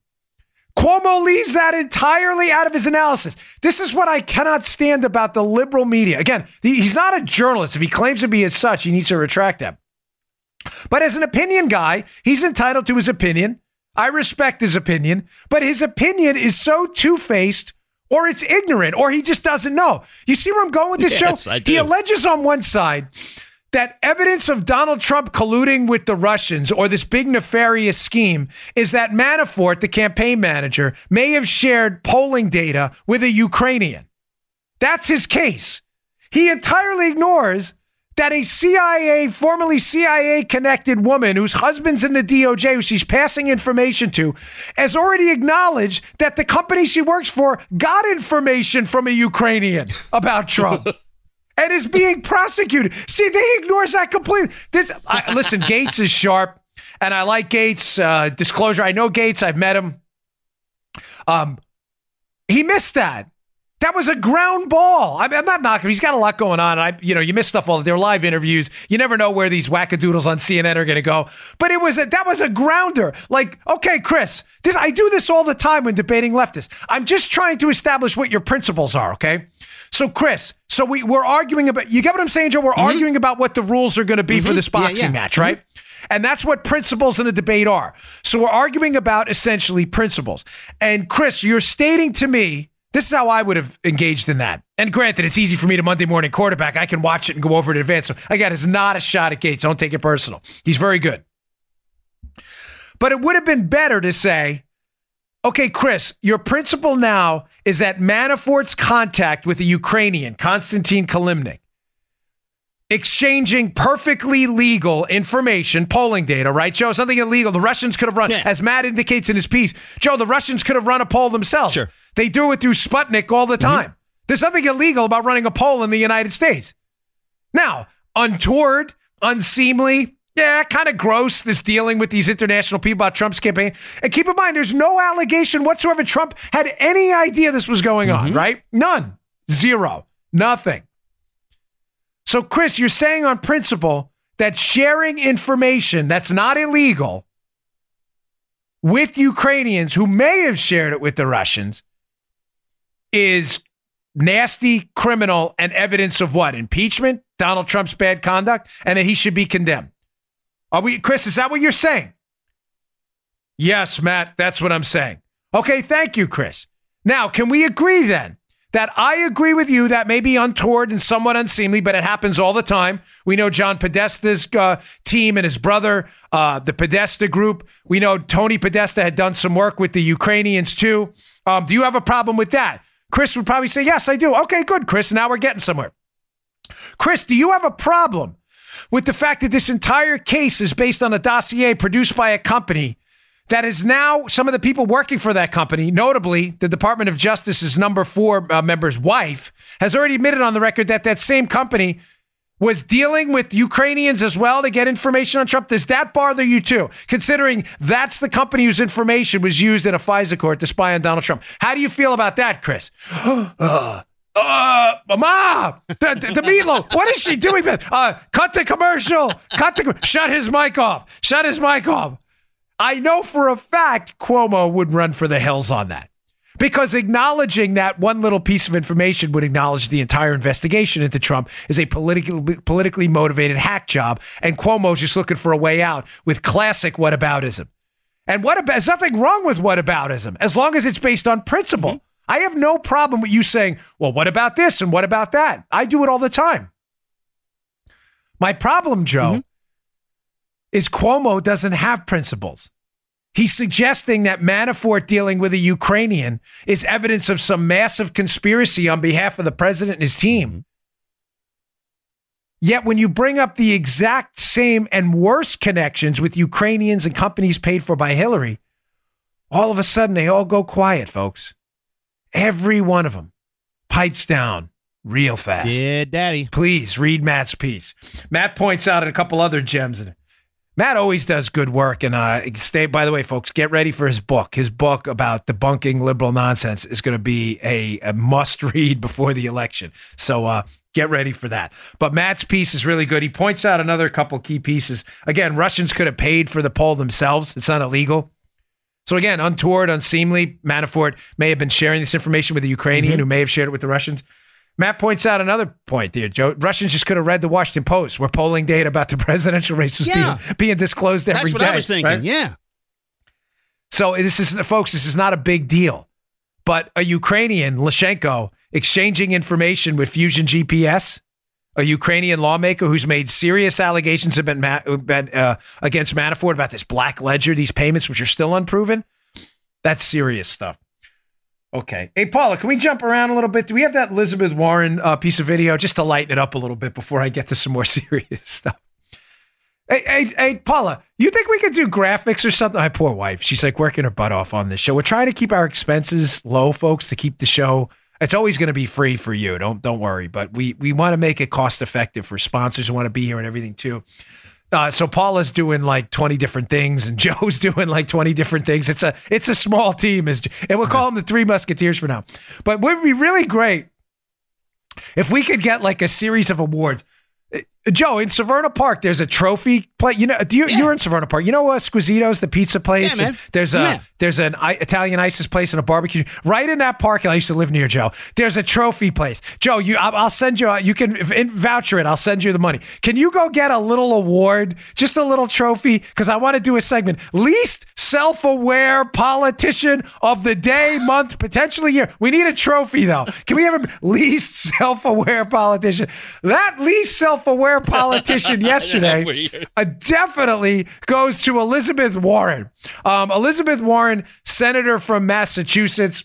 Cuomo leaves that entirely out of his analysis. This is what I cannot stand about the liberal media. Again, he's not a journalist. If he claims to be as such, he needs to retract that. But as an opinion guy, he's entitled to his opinion. I respect his opinion, but his opinion is so two faced or it's ignorant, or he just doesn't know. You see where I'm going with this, yes, Joe? I do. He alleges on one side that evidence of Donald Trump colluding with the Russians or this big nefarious scheme is that Manafort, the campaign manager, may have shared polling data with a Ukrainian. That's his case. He entirely ignores that a CIA, formerly CIA connected woman whose husband's in the DOJ, who she's passing information to, has already acknowledged that the company she works for got information from a Ukrainian about Trump. [laughs] and is being prosecuted. See, they ignores that completely. This, I, listen, Gaetz is sharp, and I like Gaetz. Uh, disclosure: I know Gaetz. I've met him. Um, he missed that. That was a ground ball. I am not knocking. He's got a lot going on. I, you know, you miss stuff all. They're live interviews. You never know where these wackadoodles on CNN are going to go. But it was a, that was a grounder. Like, okay, Chris, this I do this all the time when debating leftists. I'm just trying to establish what your principles are. Okay, so Chris, so we we're arguing about. You get what I'm saying, Joe? We're mm-hmm. arguing about what the rules are going to be mm-hmm. for this boxing yeah, yeah. match, right? Mm-hmm. And that's what principles in a debate are. So we're arguing about essentially principles. And Chris, you're stating to me this is how I would have engaged in that. And granted, it's easy for me to Monday morning quarterback. I can watch it and go over it in advance. So again, it's not a shot at Gaetz. Don't take it personal. He's very good. But it would have been better to say, okay, Chris, your principle now is that Manafort's contact with the Ukrainian, Konstantin Kilimnik, exchanging perfectly legal information, polling data, right, Joe? Something illegal. The Russians could have run, yeah. as Matt indicates in his piece, Joe, the Russians could have run a poll themselves. Sure. They do it through Sputnik all the mm-hmm. time. Mm-hmm. There's nothing illegal about running a poll in the United States. Now, untoward, unseemly, yeah, kind of gross, this dealing with these international people about Trump's campaign. And keep in mind, there's no allegation whatsoever Trump had any idea this was going on, mm-hmm. right? None. Zero. Nothing. So, Chris, you're saying on principle that sharing information that's not illegal with Ukrainians who may have shared it with the Russians is nasty, criminal, and evidence of what? Impeachment, Donald Trump's bad conduct, and that he should be condemned. Are we, Chris, is that what you're saying? Yes, Matt, that's what I'm saying. Okay, thank you, Chris. Now, can we agree then that I agree with you that may be untoward and somewhat unseemly, but it happens all the time. We know John Podesta's uh, team and his brother, uh, the Podesta group. We know Tony Podesta had done some work with the Ukrainians too. Um, do you have a problem with that? Chris would probably say, Yes, I do. Okay, good, Chris. Now we're getting somewhere. Chris, do you have a problem with the fact that this entire case is based on a dossier produced by a company that is now some of the people working for that company, notably the Department of Justice's number four uh, member's wife, has already admitted on the record that that same company was dealing with Ukrainians as well to get information on Trump. Does that bother you too? Considering that's the company whose information was used in a FISA court to spy on Donald Trump. How do you feel about that, Chris? [gasps] uh, uh, Mama, the, the, the meatloaf. What is she doing? Uh, cut the commercial. Cut the. Shut his mic off. Shut his mic off. I know for a fact Cuomo would run for the hills on that because acknowledging that one little piece of information would acknowledge the entire investigation into Trump is a politically politically motivated hack job, and Cuomo's just looking for a way out with classic whataboutism. And what about? There's nothing wrong with whataboutism as long as it's based on principle. Mm-hmm. I have no problem with you saying, "Well, what about this and what about that?" I do it all the time. My problem, Joe, mm-hmm. is Cuomo doesn't have principles. He's suggesting that Manafort dealing with a Ukrainian is evidence of some massive conspiracy on behalf of the president and his team. Yet when you bring up the exact same and worse connections with Ukrainians and companies paid for by Hillary, all of a sudden they all go quiet, folks. Every one of them pipes down real fast. Yeah, daddy. Please read Matt's piece. Matt points out a couple other gems in it. Matt always does good work, and uh, stay. By the way, folks, get ready for his book. His book about debunking liberal nonsense is going to be a, a must [laughs] read before the election. So uh, get ready for that. But Matt's piece is really good. He points out another couple key pieces. Again, Russians could have paid for the poll themselves. It's not illegal. So again, untoward, unseemly. Manafort may have been sharing this information with the Ukrainian, mm-hmm. who may have shared it with the Russians. Matt points out another point there, Joe. Russians just could have read the Washington Post, where polling data about the [laughs] presidential race was Yeah. being, being disclosed every That's day. what I was thinking. right? Yeah. So this is, folks, this is not a big deal. But a Ukrainian, Leshchenko, exchanging information with Fusion GPS, a Ukrainian lawmaker who's made serious allegations uh, against Manafort about this black ledger, these payments, which are still unproven. That's serious stuff. Okay. Hey, Paula, can we jump around a little bit? Do we have that Elizabeth Warren uh, piece of video just to lighten it up a little bit before I get to some more [laughs] serious stuff? Hey, hey, hey, Paula, you think we could do graphics or something? My poor wife. She's like working her butt off on this show. We're trying to keep our expenses low, folks, to keep the show. It's always going to be free for you. Don't don't worry. But we we want to make it cost effective for sponsors who want to be here and everything too. Uh, so Paula's doing like 20 different things and [laughs] Joe's doing like 20 different things. It's a it's a small team and we'll call them the three musketeers for now. But would be really great if we could get like a series of awards. Joe, in Severna Park, there's a trophy play. You know, do you, you're in Severna Park. You know uh, Squisito's, the pizza place. Yeah. There's a Yeah. there's an I- Italian ISIS place and a barbecue right in that park. I used to live near Joe. There's a trophy place. Joe, you, I'll, I'll send you. You can voucher it. I'll send you the money. Can you go get a little award, just a little trophy? Because I want to do a segment. Least self-aware politician of the day, [laughs] month, potentially year. We need a trophy though. Can we have a [laughs] least self-aware politician? That least self-aware politician [laughs] yesterday uh, definitely goes to Elizabeth Warren. Um, Elizabeth Warren, senator from Massachusetts,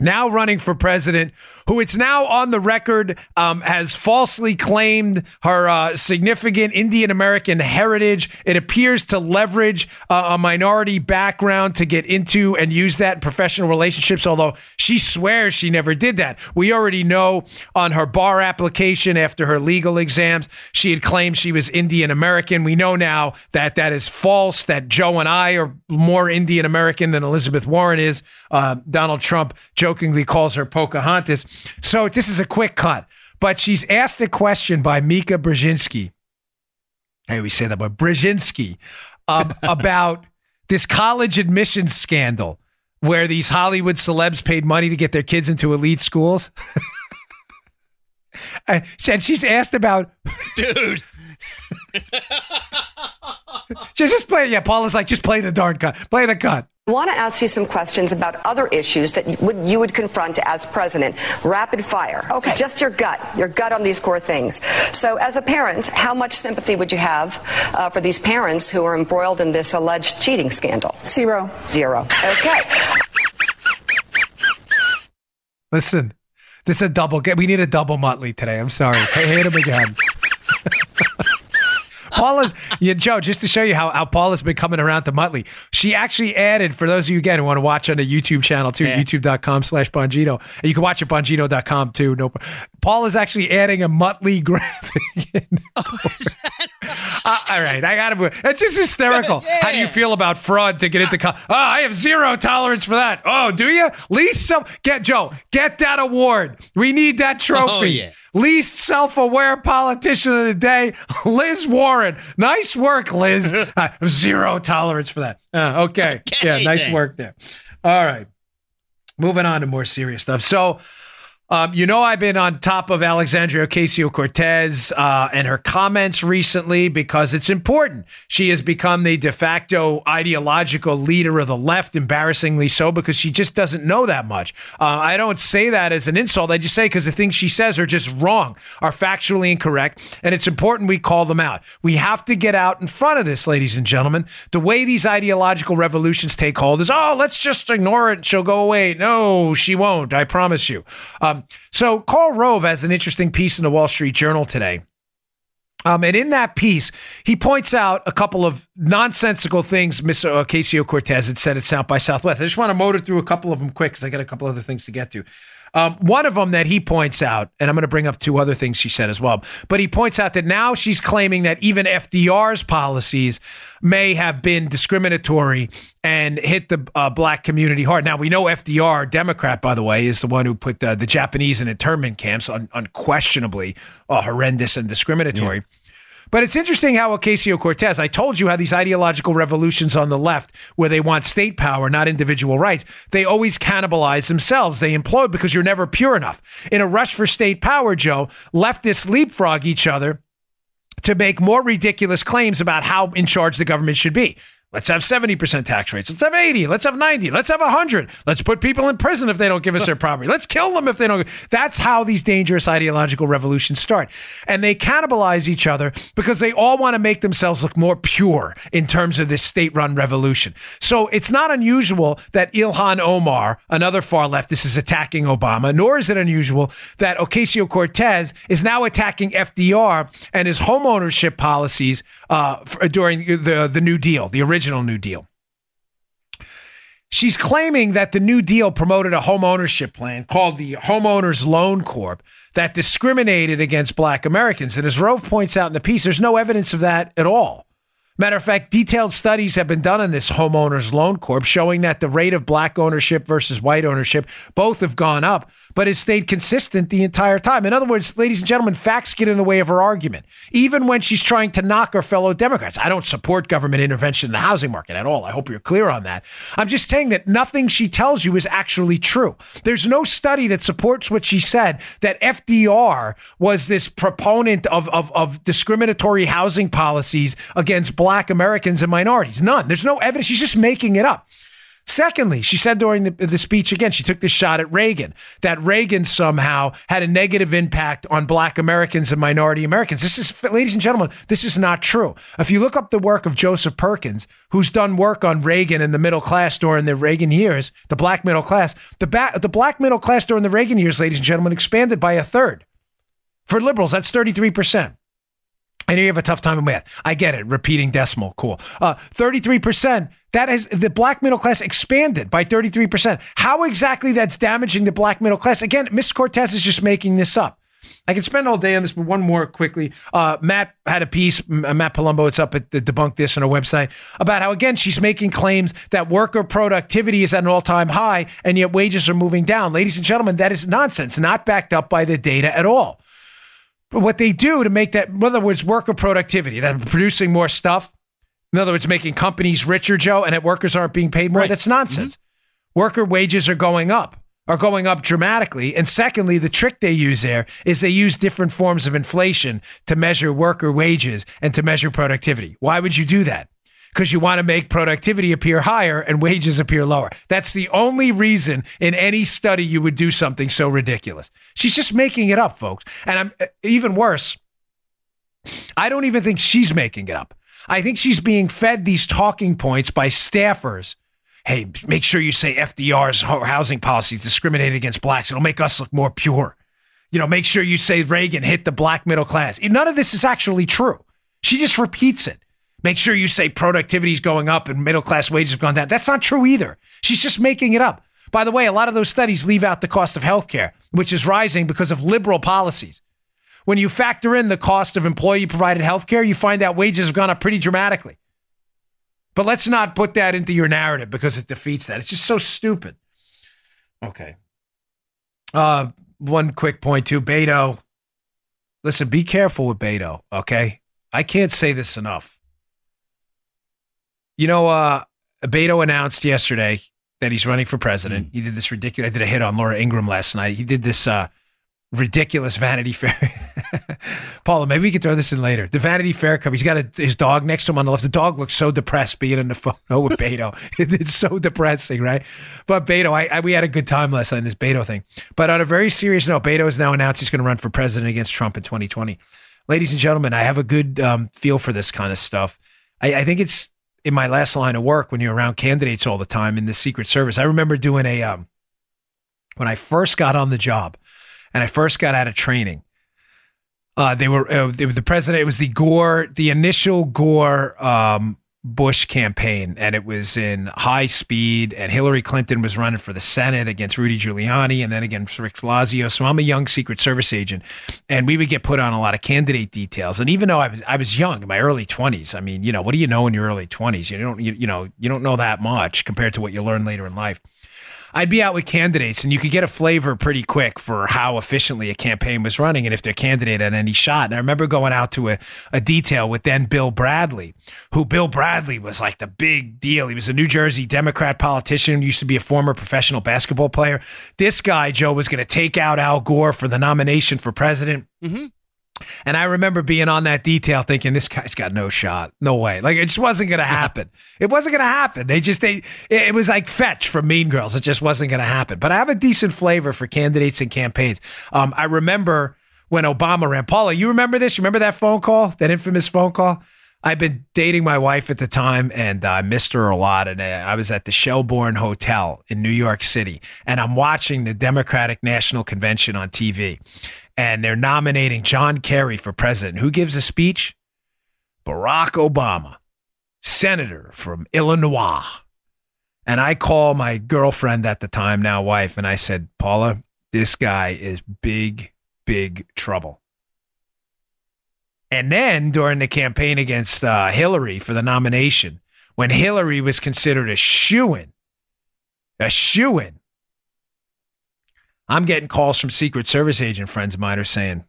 now running for president, who it's now on the record um, has falsely claimed her uh, significant Indian American heritage. It appears to leverage uh, a minority background to get into and use that in professional relationships, although she swears she never did that. We already know on her bar application after her legal exams, she had claimed she was Indian American. We know now that that is false, that Joe and I are more Indian American than Elizabeth Warren is. Uh, Donald Trump jokingly calls her Pocahontas. So this is a quick cut. But she's asked a question by Mika Brzezinski. I always say that, but Brzezinski um, [laughs] about this college admissions scandal where these Hollywood celebs paid money to get their kids into elite schools. [laughs] and she's asked about [laughs] Dude. just, just play. Yeah, Paul is like, just play the darn cut. Play the cut. I want to ask you some questions about other issues that you would, you would confront as president. Rapid fire. Okay. So just your gut, your gut on these core things. So, as a parent, how much sympathy would you have uh, for these parents who are embroiled in this alleged cheating scandal? Zero. Zero. Okay. Listen, this is a double. We need a double Muttley today. I'm sorry. Hey, hit him again. [laughs] Paula's, yeah, Joe, just to show you how, how Paula's been coming around to Muttley. She actually added, for those of you again who want to watch on the YouTube channel too, Yeah. youtube.com slash Bongino. And you can watch at Bongino.com too. No, Paula's actually adding a Muttley [laughs] graphic. in. [laughs] Uh, all right, I got to. It's just hysterical. How do you feel about fraud to get into? Co- oh, I have zero tolerance for that. Oh, do you? Least some. Get Joe. Get that award. We need that trophy. Oh, yeah. Least self-aware politician of the day, Liz Warren. Nice work, Liz. [laughs] Uh, zero tolerance for that. Uh, okay. Yeah, nice work there. All right. Moving on to more serious stuff. So, um, you know, I've been on top of Alexandria Ocasio Cortez uh, and her comments recently because it's important. She has become the de facto ideological leader of the left, embarrassingly so, because she just doesn't know that much. Uh, I don't say that as an insult. I just say because the things she says are just wrong, are factually incorrect, and it's important we call them out. We have to get out in front of this, ladies and gentlemen. The way these ideological revolutions take hold is, oh, let's just ignore it. She'll go away. No, she won't. I promise you. Um, so Karl Rove has an interesting piece in the Wall Street Journal today Um, and in that piece, he points out a couple of nonsensical things Mr. Ocasio Cortez had said at South by Southwest. I just want to motor through a couple of them quick because I got a couple other things to get to. Um, one of them that he points out, and I'm going to bring up two other things she said as well, but he points out that now she's claiming that even FDR's policies may have been discriminatory and hit the uh, black community hard. Now, we know FDR, Democrat, by the way, is the one who put the, the Japanese in internment camps, un- unquestionably uh, horrendous and discriminatory. Yeah. But it's interesting how Ocasio Cortez, I told you how these ideological revolutions on the left, where they want state power, not individual rights, they always cannibalize themselves. They implode because you're never pure enough. In a rush for state power, Joe, leftists leapfrog each other to make more ridiculous claims about how in charge the government should be. Let's have 70% tax rates. Let's have 80. Let's have 90. Let's have 100. Let's put people in prison if they don't give us their property. Let's kill them if they don't. That's how these dangerous ideological revolutions start. And they cannibalize each other because they all want to make themselves look more pure in terms of this state run revolution. So it's not unusual that Ilhan Omar, another far leftist, is attacking Obama, nor is it unusual that Ocasio Cortez is now attacking FDR and his homeownership policies uh, during the, the New Deal, the original original New Deal. She's claiming that the New Deal promoted a home ownership plan called the Homeowners Loan Corp that discriminated against black Americans. And as Rove points out in the piece, there's no evidence of that at all. Matter of fact, detailed studies have been done on this homeowners loan corp showing that the rate of black ownership versus white ownership both have gone up, but has stayed consistent the entire time. In other words, ladies and gentlemen, facts get in the way of her argument, even when she's trying to knock her fellow Democrats. I don't support government intervention in the housing market at all. I hope you're clear on that. I'm just saying that nothing she tells you is actually true. There's no study that supports what she said that FDR was this proponent of, of, of discriminatory housing policies against black black Americans and minorities. None. There's no evidence. She's just making it up. Secondly, she said during the, the, speech again, she took this shot at Reagan, that Reagan somehow had a negative impact on black Americans and minority Americans. This is, ladies and gentlemen, this is not true. If you look up the work of Joseph Perkins, who's done work on Reagan and the middle class during the Reagan years, the black middle class, the, ba- the black middle class during the Reagan years, ladies and gentlemen, expanded by a third. For liberals, that's 33%. I know you have a tough time with math. I get it. Repeating decimal, cool. Uh, 33%, that is the black middle class expanded by 33%. How exactly that's damaging the black middle class? Again, Mr. Cortez is just making this up. I can spend all day on this, but one more quickly. Uh, Matt had a piece, uh, Matt Palumbo, it's up at the Debunk This on her website, about how, again, she's making claims that worker productivity is at an all time high and yet wages are moving down. Ladies and gentlemen, that is nonsense, not backed up by the data at all what they do to make that, in other words, worker productivity, that producing more stuff. In other words, making companies richer, Joe, and that workers aren't being paid more. Right. That's nonsense. Mm-hmm. Worker wages are going up, are going up dramatically. And secondly, the trick they use there is they use different forms of inflation to measure worker wages and to measure productivity. Why would you do that? Because you want to make productivity appear higher and wages appear lower. That's the only reason in any study you would do something so ridiculous. She's just making it up, folks. And I'm even worse. I don't even think she's making it up. I think she's being fed these talking points by staffers. Hey, make sure you say FDR's housing policies discriminated against blacks. It'll make us look more pure. You know, make sure you say Reagan hit the black middle class. None of this is actually true. She just repeats it. Make sure you say productivity is going up and middle class wages have gone down. That's not true either. She's just making it up. By the way, a lot of those studies leave out the cost of healthcare, which is rising because of liberal policies. When you factor in the cost of employee provided healthcare, you find that wages have gone up pretty dramatically. But let's not put that into your narrative because it defeats that. It's just so stupid. Okay. Uh, one quick point too, Beto. Listen, be careful with Beto, okay? I can't say this enough. You know, uh, Beto announced yesterday that he's running for president. Mm. He did this ridiculous. I did a hit on Laura Ingraham last night. He did this uh, ridiculous Vanity Fair. [laughs] Paula, maybe we can throw this in later. The Vanity Fair cover. He's got a, his dog next to him on the left. The dog looks so depressed being in the photo with Beto. [laughs] it's so depressing, right? But Beto, I, I, we had a good time last night in this Beto thing. But on a very serious note, Beto has now announced he's going to run for president against Trump in 2020. Ladies and gentlemen, I have a good um, feel for this kind of stuff. I, I think it's in my last line of work when you're around candidates all the time in the Secret Service. I remember doing a um, when I first got on the job and I first got out of training. Uh, they were uh, they were the president. It was the Gore, the initial Gore um, Bush campaign, and it was in high speed. And Hillary Clinton was running for the Senate against Rudy Giuliani, and then against Rick Lazio. So I'm a young Secret Service agent, and we would get put on a lot of candidate details. And even though I was I was young, in my early 20s, I mean, you know, what do you know in your early 20s? You don't you, you know you don't know that much compared to what you learn later in life. I'd be out with candidates and you could get a flavor pretty quick for how efficiently a campaign was running and if their candidate had any shot. And I remember going out to a, a detail with then Bill Bradley, who Bill Bradley was like the big deal. He was a New Jersey Democrat politician, used to be a former professional basketball player. This guy, Joe, was going to take out Al Gore for the nomination for president. Mm-hmm. And I remember being on that detail thinking this guy's got no shot. No way. Like it just wasn't going to happen. it wasn't going to happen. They just they it was like fetch from Mean Girls. It just wasn't going to happen. But I have a decent flavor for candidates and campaigns. Um, I remember when Obama ran. Paula, you remember this? You remember that phone call? That infamous phone call? I've been dating my wife at the time and I missed her a lot. And uh, I was at the Shelburne Hotel in New York City and I'm watching the Democratic National Convention on TV and they're nominating John Kerry for president. Who gives a speech? Barack Obama, senator from Illinois. And I call my girlfriend at the time, now wife, and I said, Paula, this guy is big, big trouble. And then during the campaign against uh, Hillary for the nomination, when Hillary was considered a shoo in, a shoo in, I'm getting calls from Secret Service agent friends of mine are saying,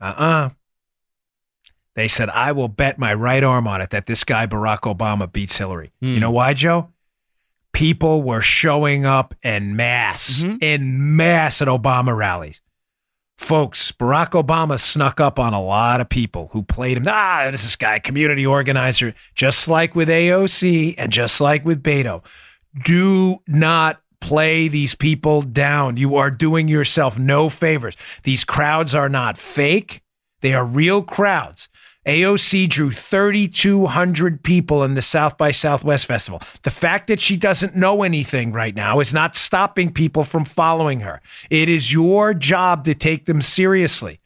uh uh-uh. uh They said, I will bet my right arm on it that this guy, Barack Obama, beats Hillary. Mm. You hmm. know why, Joe? People were showing up en masse, mm-hmm. en masse at Obama rallies. Folks, Barack Obama snuck up on a lot of people who played him. Ah, this is this guy, community organizer, just like with AOC and just like with Beto. Do not play these people down. You are doing yourself no favors. These crowds are not fake, they are real crowds. AOC drew 3,200 people in the South by Southwest Festival. The fact that she doesn't know anything right now is not stopping people from following her. It is your job to take them seriously.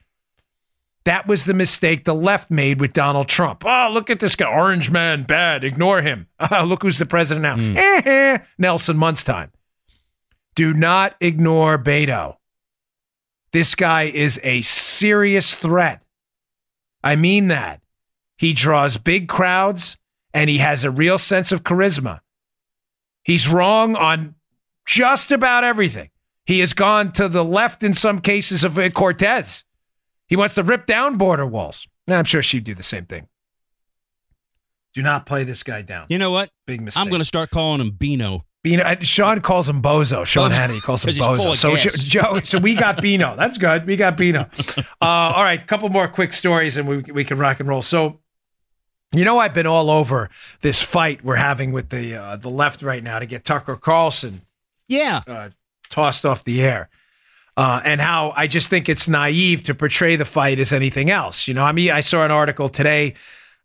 That was the mistake the left made with Donald Trump. Oh, look at this guy, orange man, bad, ignore him. Oh, [laughs] look who's the president now. Mm. Eh, Nelson Muntz time. Do not ignore Beto. This guy is a serious threat. I mean that. He draws big crowds and he has a real sense of charisma. He's wrong on just about everything. He has gone to the left in some cases of Cortez. He wants to rip down border walls. Now, I'm sure she'd do the same thing. Do not play this guy down. You know what? Big mistake. I'm going to start calling him Bino. Bino. Uh, Sean calls him Bozo. Sean Bozo. Hannity calls him Bozo. So Joe. So we got Bino. [laughs] That's good. We got Bino. Uh, all right, couple more quick stories, and we we can rock and roll. So. You know, I've been all over this fight we're having with the uh, the left right now to get Tucker Carlson, yeah, uh, tossed off the air, uh, and how I just think it's naive to portray the fight as anything else. You know, I mean, I saw an article today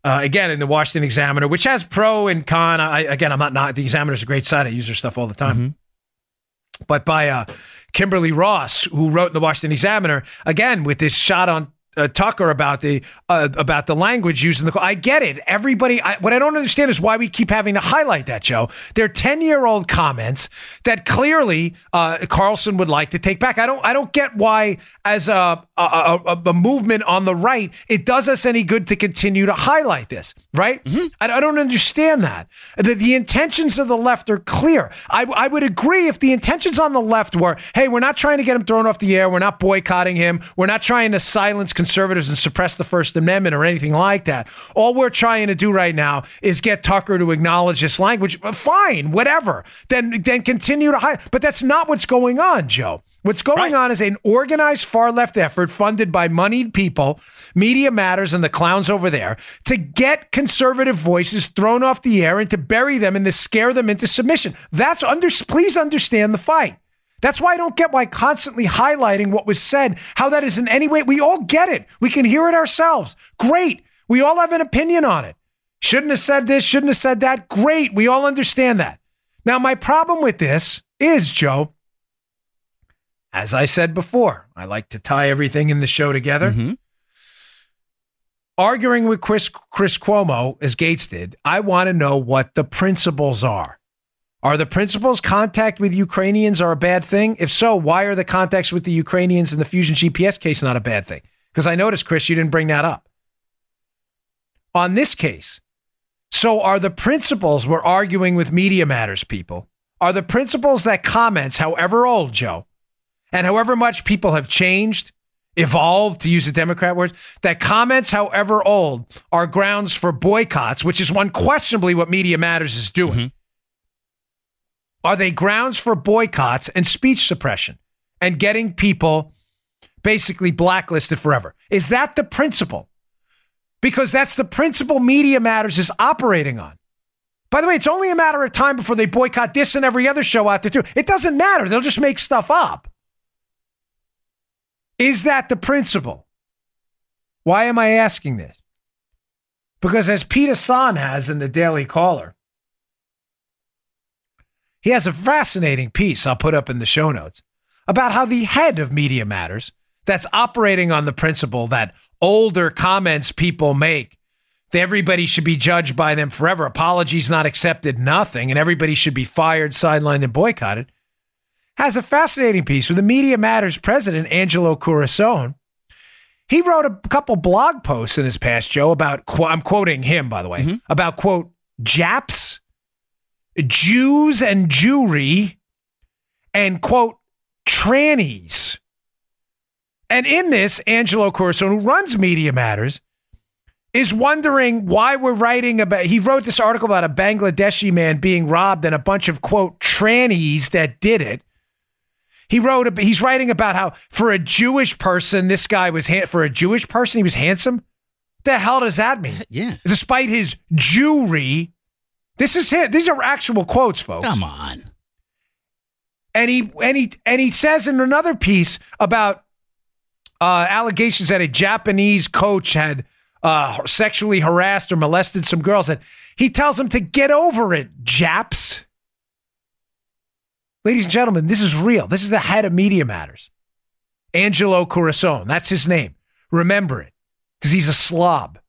uh, again, in the Washington Examiner, which has pro and con. I, again, I'm not not the Examiner's a great site. I use their stuff all the time. Mm-hmm. But by uh, Kimberly Ross, who wrote in the Washington Examiner, again with this shot on uh, Tucker about the uh, about the language used in the. I get it. Everybody. I, what I don't understand is why we keep having to highlight that, Joe. They're ten year old comments that clearly uh, Carlson would like to take back. I don't. I don't get why, as a, a, a, a movement on the right, it does us any good to continue to highlight this. Right? Mm-hmm. I, I, don't understand that. The, the intentions of the left are clear. I, I would agree if the intentions on the left were, hey, we're not trying to get him thrown off the air. We're not boycotting him. We're not trying to silence conservatives and suppress the First Amendment or anything like that. All we're trying to do right now is get Tucker to acknowledge this language. Uh, fine, whatever. Then then continue to hide. But that's not what's going on, Joe. What's going right. on is an organized far left effort funded by moneyed people, Media Matters, and the clowns over there to get conservative voices thrown off the air and to bury them and to scare them into submission. That's under. Please understand the fight. That's why I don't get why constantly highlighting what was said, how that is in any way. We all get it. We can hear it ourselves. Great. We all have an opinion on it. Shouldn't have said this, shouldn't have said that. Great. We all understand that. Now, my problem with this is, Joe, as I said before, I like to tie everything in the show together. Mhm. Arguing with Chris, Chris Cuomo, as Gaetz did, I want to know what the principles are. Are the principles contact with Ukrainians are a bad thing? If so, why are the contacts with the Ukrainians in the Fusion GPS case not a bad thing? Because I noticed, Chris, you didn't bring that up. On this case, so are the principles we're arguing with Media Matters people, are the principles that comments, however old, Joe, and however much people have changed, evolved, to use the Democrat words, that comments, however old, are grounds for boycotts, which is unquestionably what Media Matters is doing. Mm-hmm. Are they grounds for boycotts and speech suppression and getting people basically blacklisted forever? Is that the principle? Because that's the principle Media Matters is operating on. By the way, it's only a matter of time before they boycott this and every other show out there, too. It doesn't matter. They'll just make stuff up. Is that the principle? Why am I asking this? Because as Peter Hasson has in the Daily Caller, he has a fascinating piece I'll put up in the show notes about how the head of Media Matters, that's operating on the principle that older comments people make, that everybody should be judged by them forever, apologies not accepted, nothing, and everybody should be fired, sidelined, and boycotted, has a fascinating piece with the Media Matters president, Angelo Carusone. He wrote a couple blog posts in his past, Joe, about, I'm quoting him, by the way, mm-hmm. about, quote, Japs, Jews and Jewry, and, quote, trannies. And in this, Angelo Carusone, who runs Media Matters, is wondering why we're writing about. He wrote this article about a Bangladeshi man being robbed and a bunch of quote trannies that did it. He wrote. a- He's writing about how for a Jewish person, this guy was ha- for a Jewish person, he was handsome. The hell does that mean? [laughs] Yeah. Despite his Jewry, this is him. These are actual quotes, folks Come on. and he and he and he says in another piece about uh, allegations that a Japanese coach had uh, sexually harassed or molested some girls. That he tells them to get over it, Japs. Ladies and gentlemen, this is real. This is the head of Media Matters, Angelo Carusone. That's his name. Remember it, because he's a slob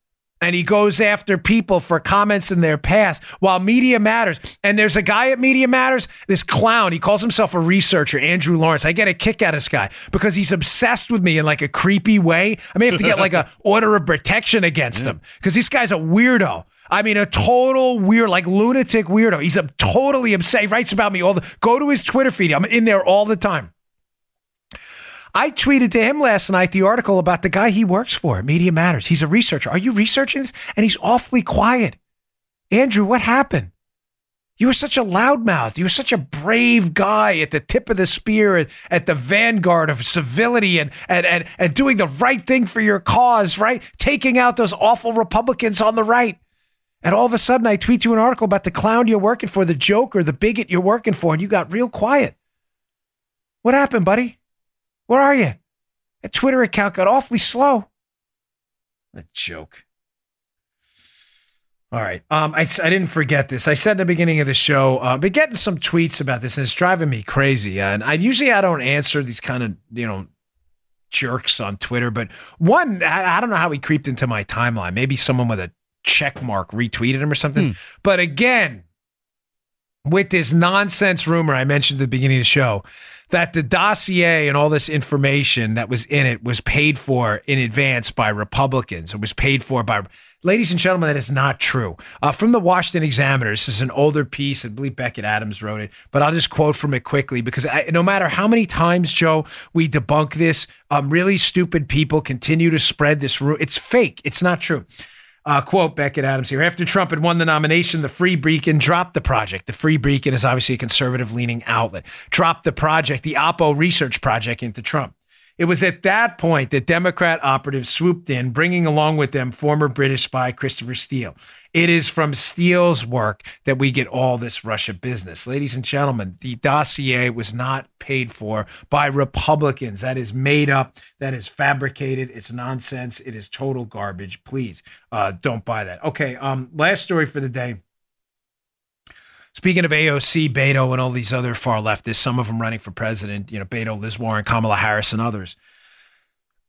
and he goes after people for comments in their past while media matters. And there's a guy at Media Matters, this clown, he calls himself a researcher, Andrew Lawrence. I get a kick out of this guy because he's obsessed with me in like a creepy way. I may have to get like a [laughs] order of protection against him because this guy's a weirdo. I mean, a total weird, like lunatic weirdo. He's a totally obsessed. He writes about me all the. Go to his Twitter feed. I'm in there all the time. I tweeted to him last night the article about the guy he works for, Media Matters. He's a researcher. Are you researching this? And he's awfully quiet. Andrew, what happened? You were such a loudmouth. You were such a brave guy at the tip of the spear, at, at the vanguard of civility and, and, and, and doing the right thing for your cause, right? Taking out those awful Republicans on the right. And all of a sudden, I tweet you an article about the clown you're working for, the joker, the bigot you're working for, and you got real quiet. What happened, buddy? Where are you? That Twitter account got awfully slow. A joke. All right. Um, I, I didn't forget this. I said in the beginning of the show, uh, been getting some tweets about this, and it's driving me crazy. And I usually I don't answer these kind of you know jerks on Twitter, but one I, I don't know how he creeped into my timeline. Maybe someone with a check mark retweeted him or something. But again, with this nonsense rumor I mentioned at the beginning of the show that the dossier and all this information that was in it was paid for in advance by Republicans. It was paid for by, ladies and gentlemen, that is not true. Uh, from the Washington Examiner, this is an older piece. I believe Becket Adams wrote it, but I'll just quote from it quickly because I, no matter how many times, Joe, we debunk this, um, really stupid people continue to spread this. It's fake. It's not true. Uh, quote Becket Adams here. After Trump had won the nomination, the Free Beacon dropped the project. The Free Beacon is obviously a conservative leaning outlet. Dropped the project, the Oppo research project, into Trump. It was at that point that Democrat operatives swooped in, bringing along with them former British spy Christopher Steele. It is from Steele's work that we get all this Russia business. Ladies and gentlemen, the dossier was not paid for by Republicans. That is made up. That is fabricated. It's nonsense. It is total garbage. Please uh, don't buy that. Okay. Um, last story for the day. Speaking of AOC, Beto, and all these other far leftists, some of them running for president, you know, Beto, Liz Warren, Kamala Harris, and others.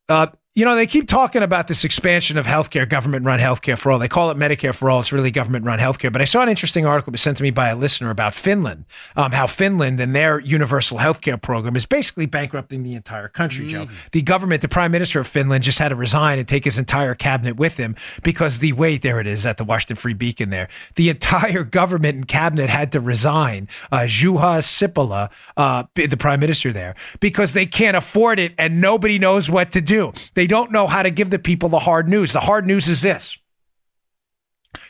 Uh, you know, they keep talking about this expansion of healthcare, government run healthcare for all. They call it Medicare for all. It's really government run healthcare. But I saw an interesting article sent to me by a listener about Finland, um, how Finland and their universal healthcare program is basically bankrupting the entire country, Joe. The government, the prime minister of Finland just had to resign and take his entire cabinet with him because the, wait, there it is at the Washington Free Beacon there. The entire [laughs] government and cabinet had to resign. Uh, Juha Sipilä, uh, the prime minister there, because they can't afford it and nobody knows what to do. They don't know how to give the people the hard news. The hard news is this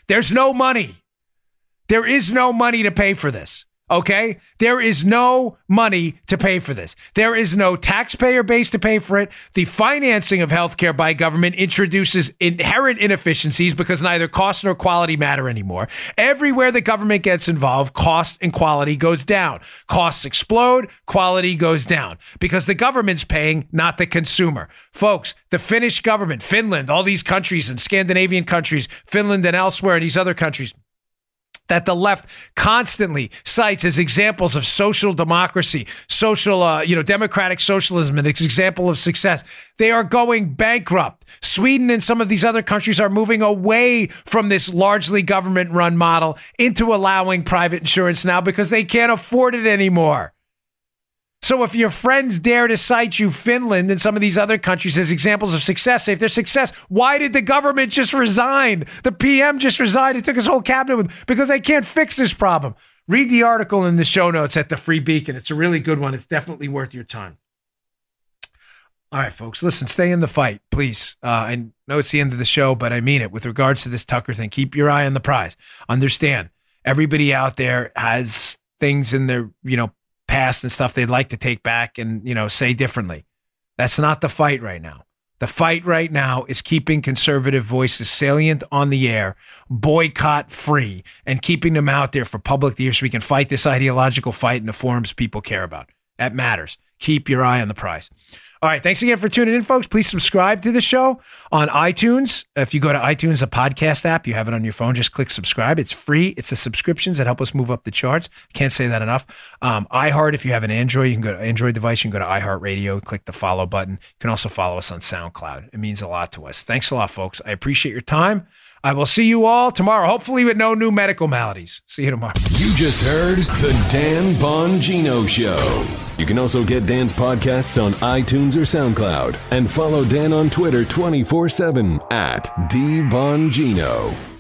there's no money. There is no money to pay for this. Okay? There is no money to pay for this. There is no taxpayer base to pay for it. The financing of healthcare by government introduces inherent inefficiencies because neither cost nor quality matter anymore. Everywhere the government gets involved, cost and quality goes down. Costs explode, quality goes down because the government's paying, not the consumer. Folks, the Finnish government, Finland, all these countries and Scandinavian countries, Finland and elsewhere, and these other countries, that the left constantly cites as examples of social democracy, social, uh, you know, democratic socialism, an example of success. They are going bankrupt. Sweden and some of these other countries are moving away from this largely government run model into allowing private insurance now because they can't afford it anymore. So if your friends dare to cite you Finland and some of these other countries as examples of success, if they're success, why did the government just resign? The PM just resigned. It took his whole cabinet with him because they can't fix this problem. Read the article in the show notes at the Free Beacon. It's a really good one. It's definitely worth your time. All right, folks, listen, stay in the fight, please. Uh, I know it's the end of the show, but I mean it. With regards to this Tucker thing, keep your eye on the prize. Understand, everybody out there has things in their, you know, past and stuff they'd like to take back and, you know, say differently. That's not the fight right now. The fight right now is keeping conservative voices salient on the air, boycott free, and keeping them out there for public ear so we can fight this ideological fight in the forums people care about. That matters. Keep your eye on the prize. All right. Thanks again for tuning in, folks. Please subscribe to the show on iTunes. If you go to iTunes, a podcast app, you have it on your phone, just click subscribe. It's free. It's the subscriptions that help us move up the charts. Can't say that enough. Um, iHeart, if you have an Android, you can go to Android device, you can go to iHeartRadio, click the follow button. You can also follow us on SoundCloud. It means a lot to us. Thanks a lot, folks. I appreciate your time. I will see you all tomorrow, hopefully with no new medical maladies. See you tomorrow. You just heard the Dan Bongino Show. You can also get Dan's podcasts on iTunes or SoundCloud and follow Dan on Twitter 24 7 at DBongino.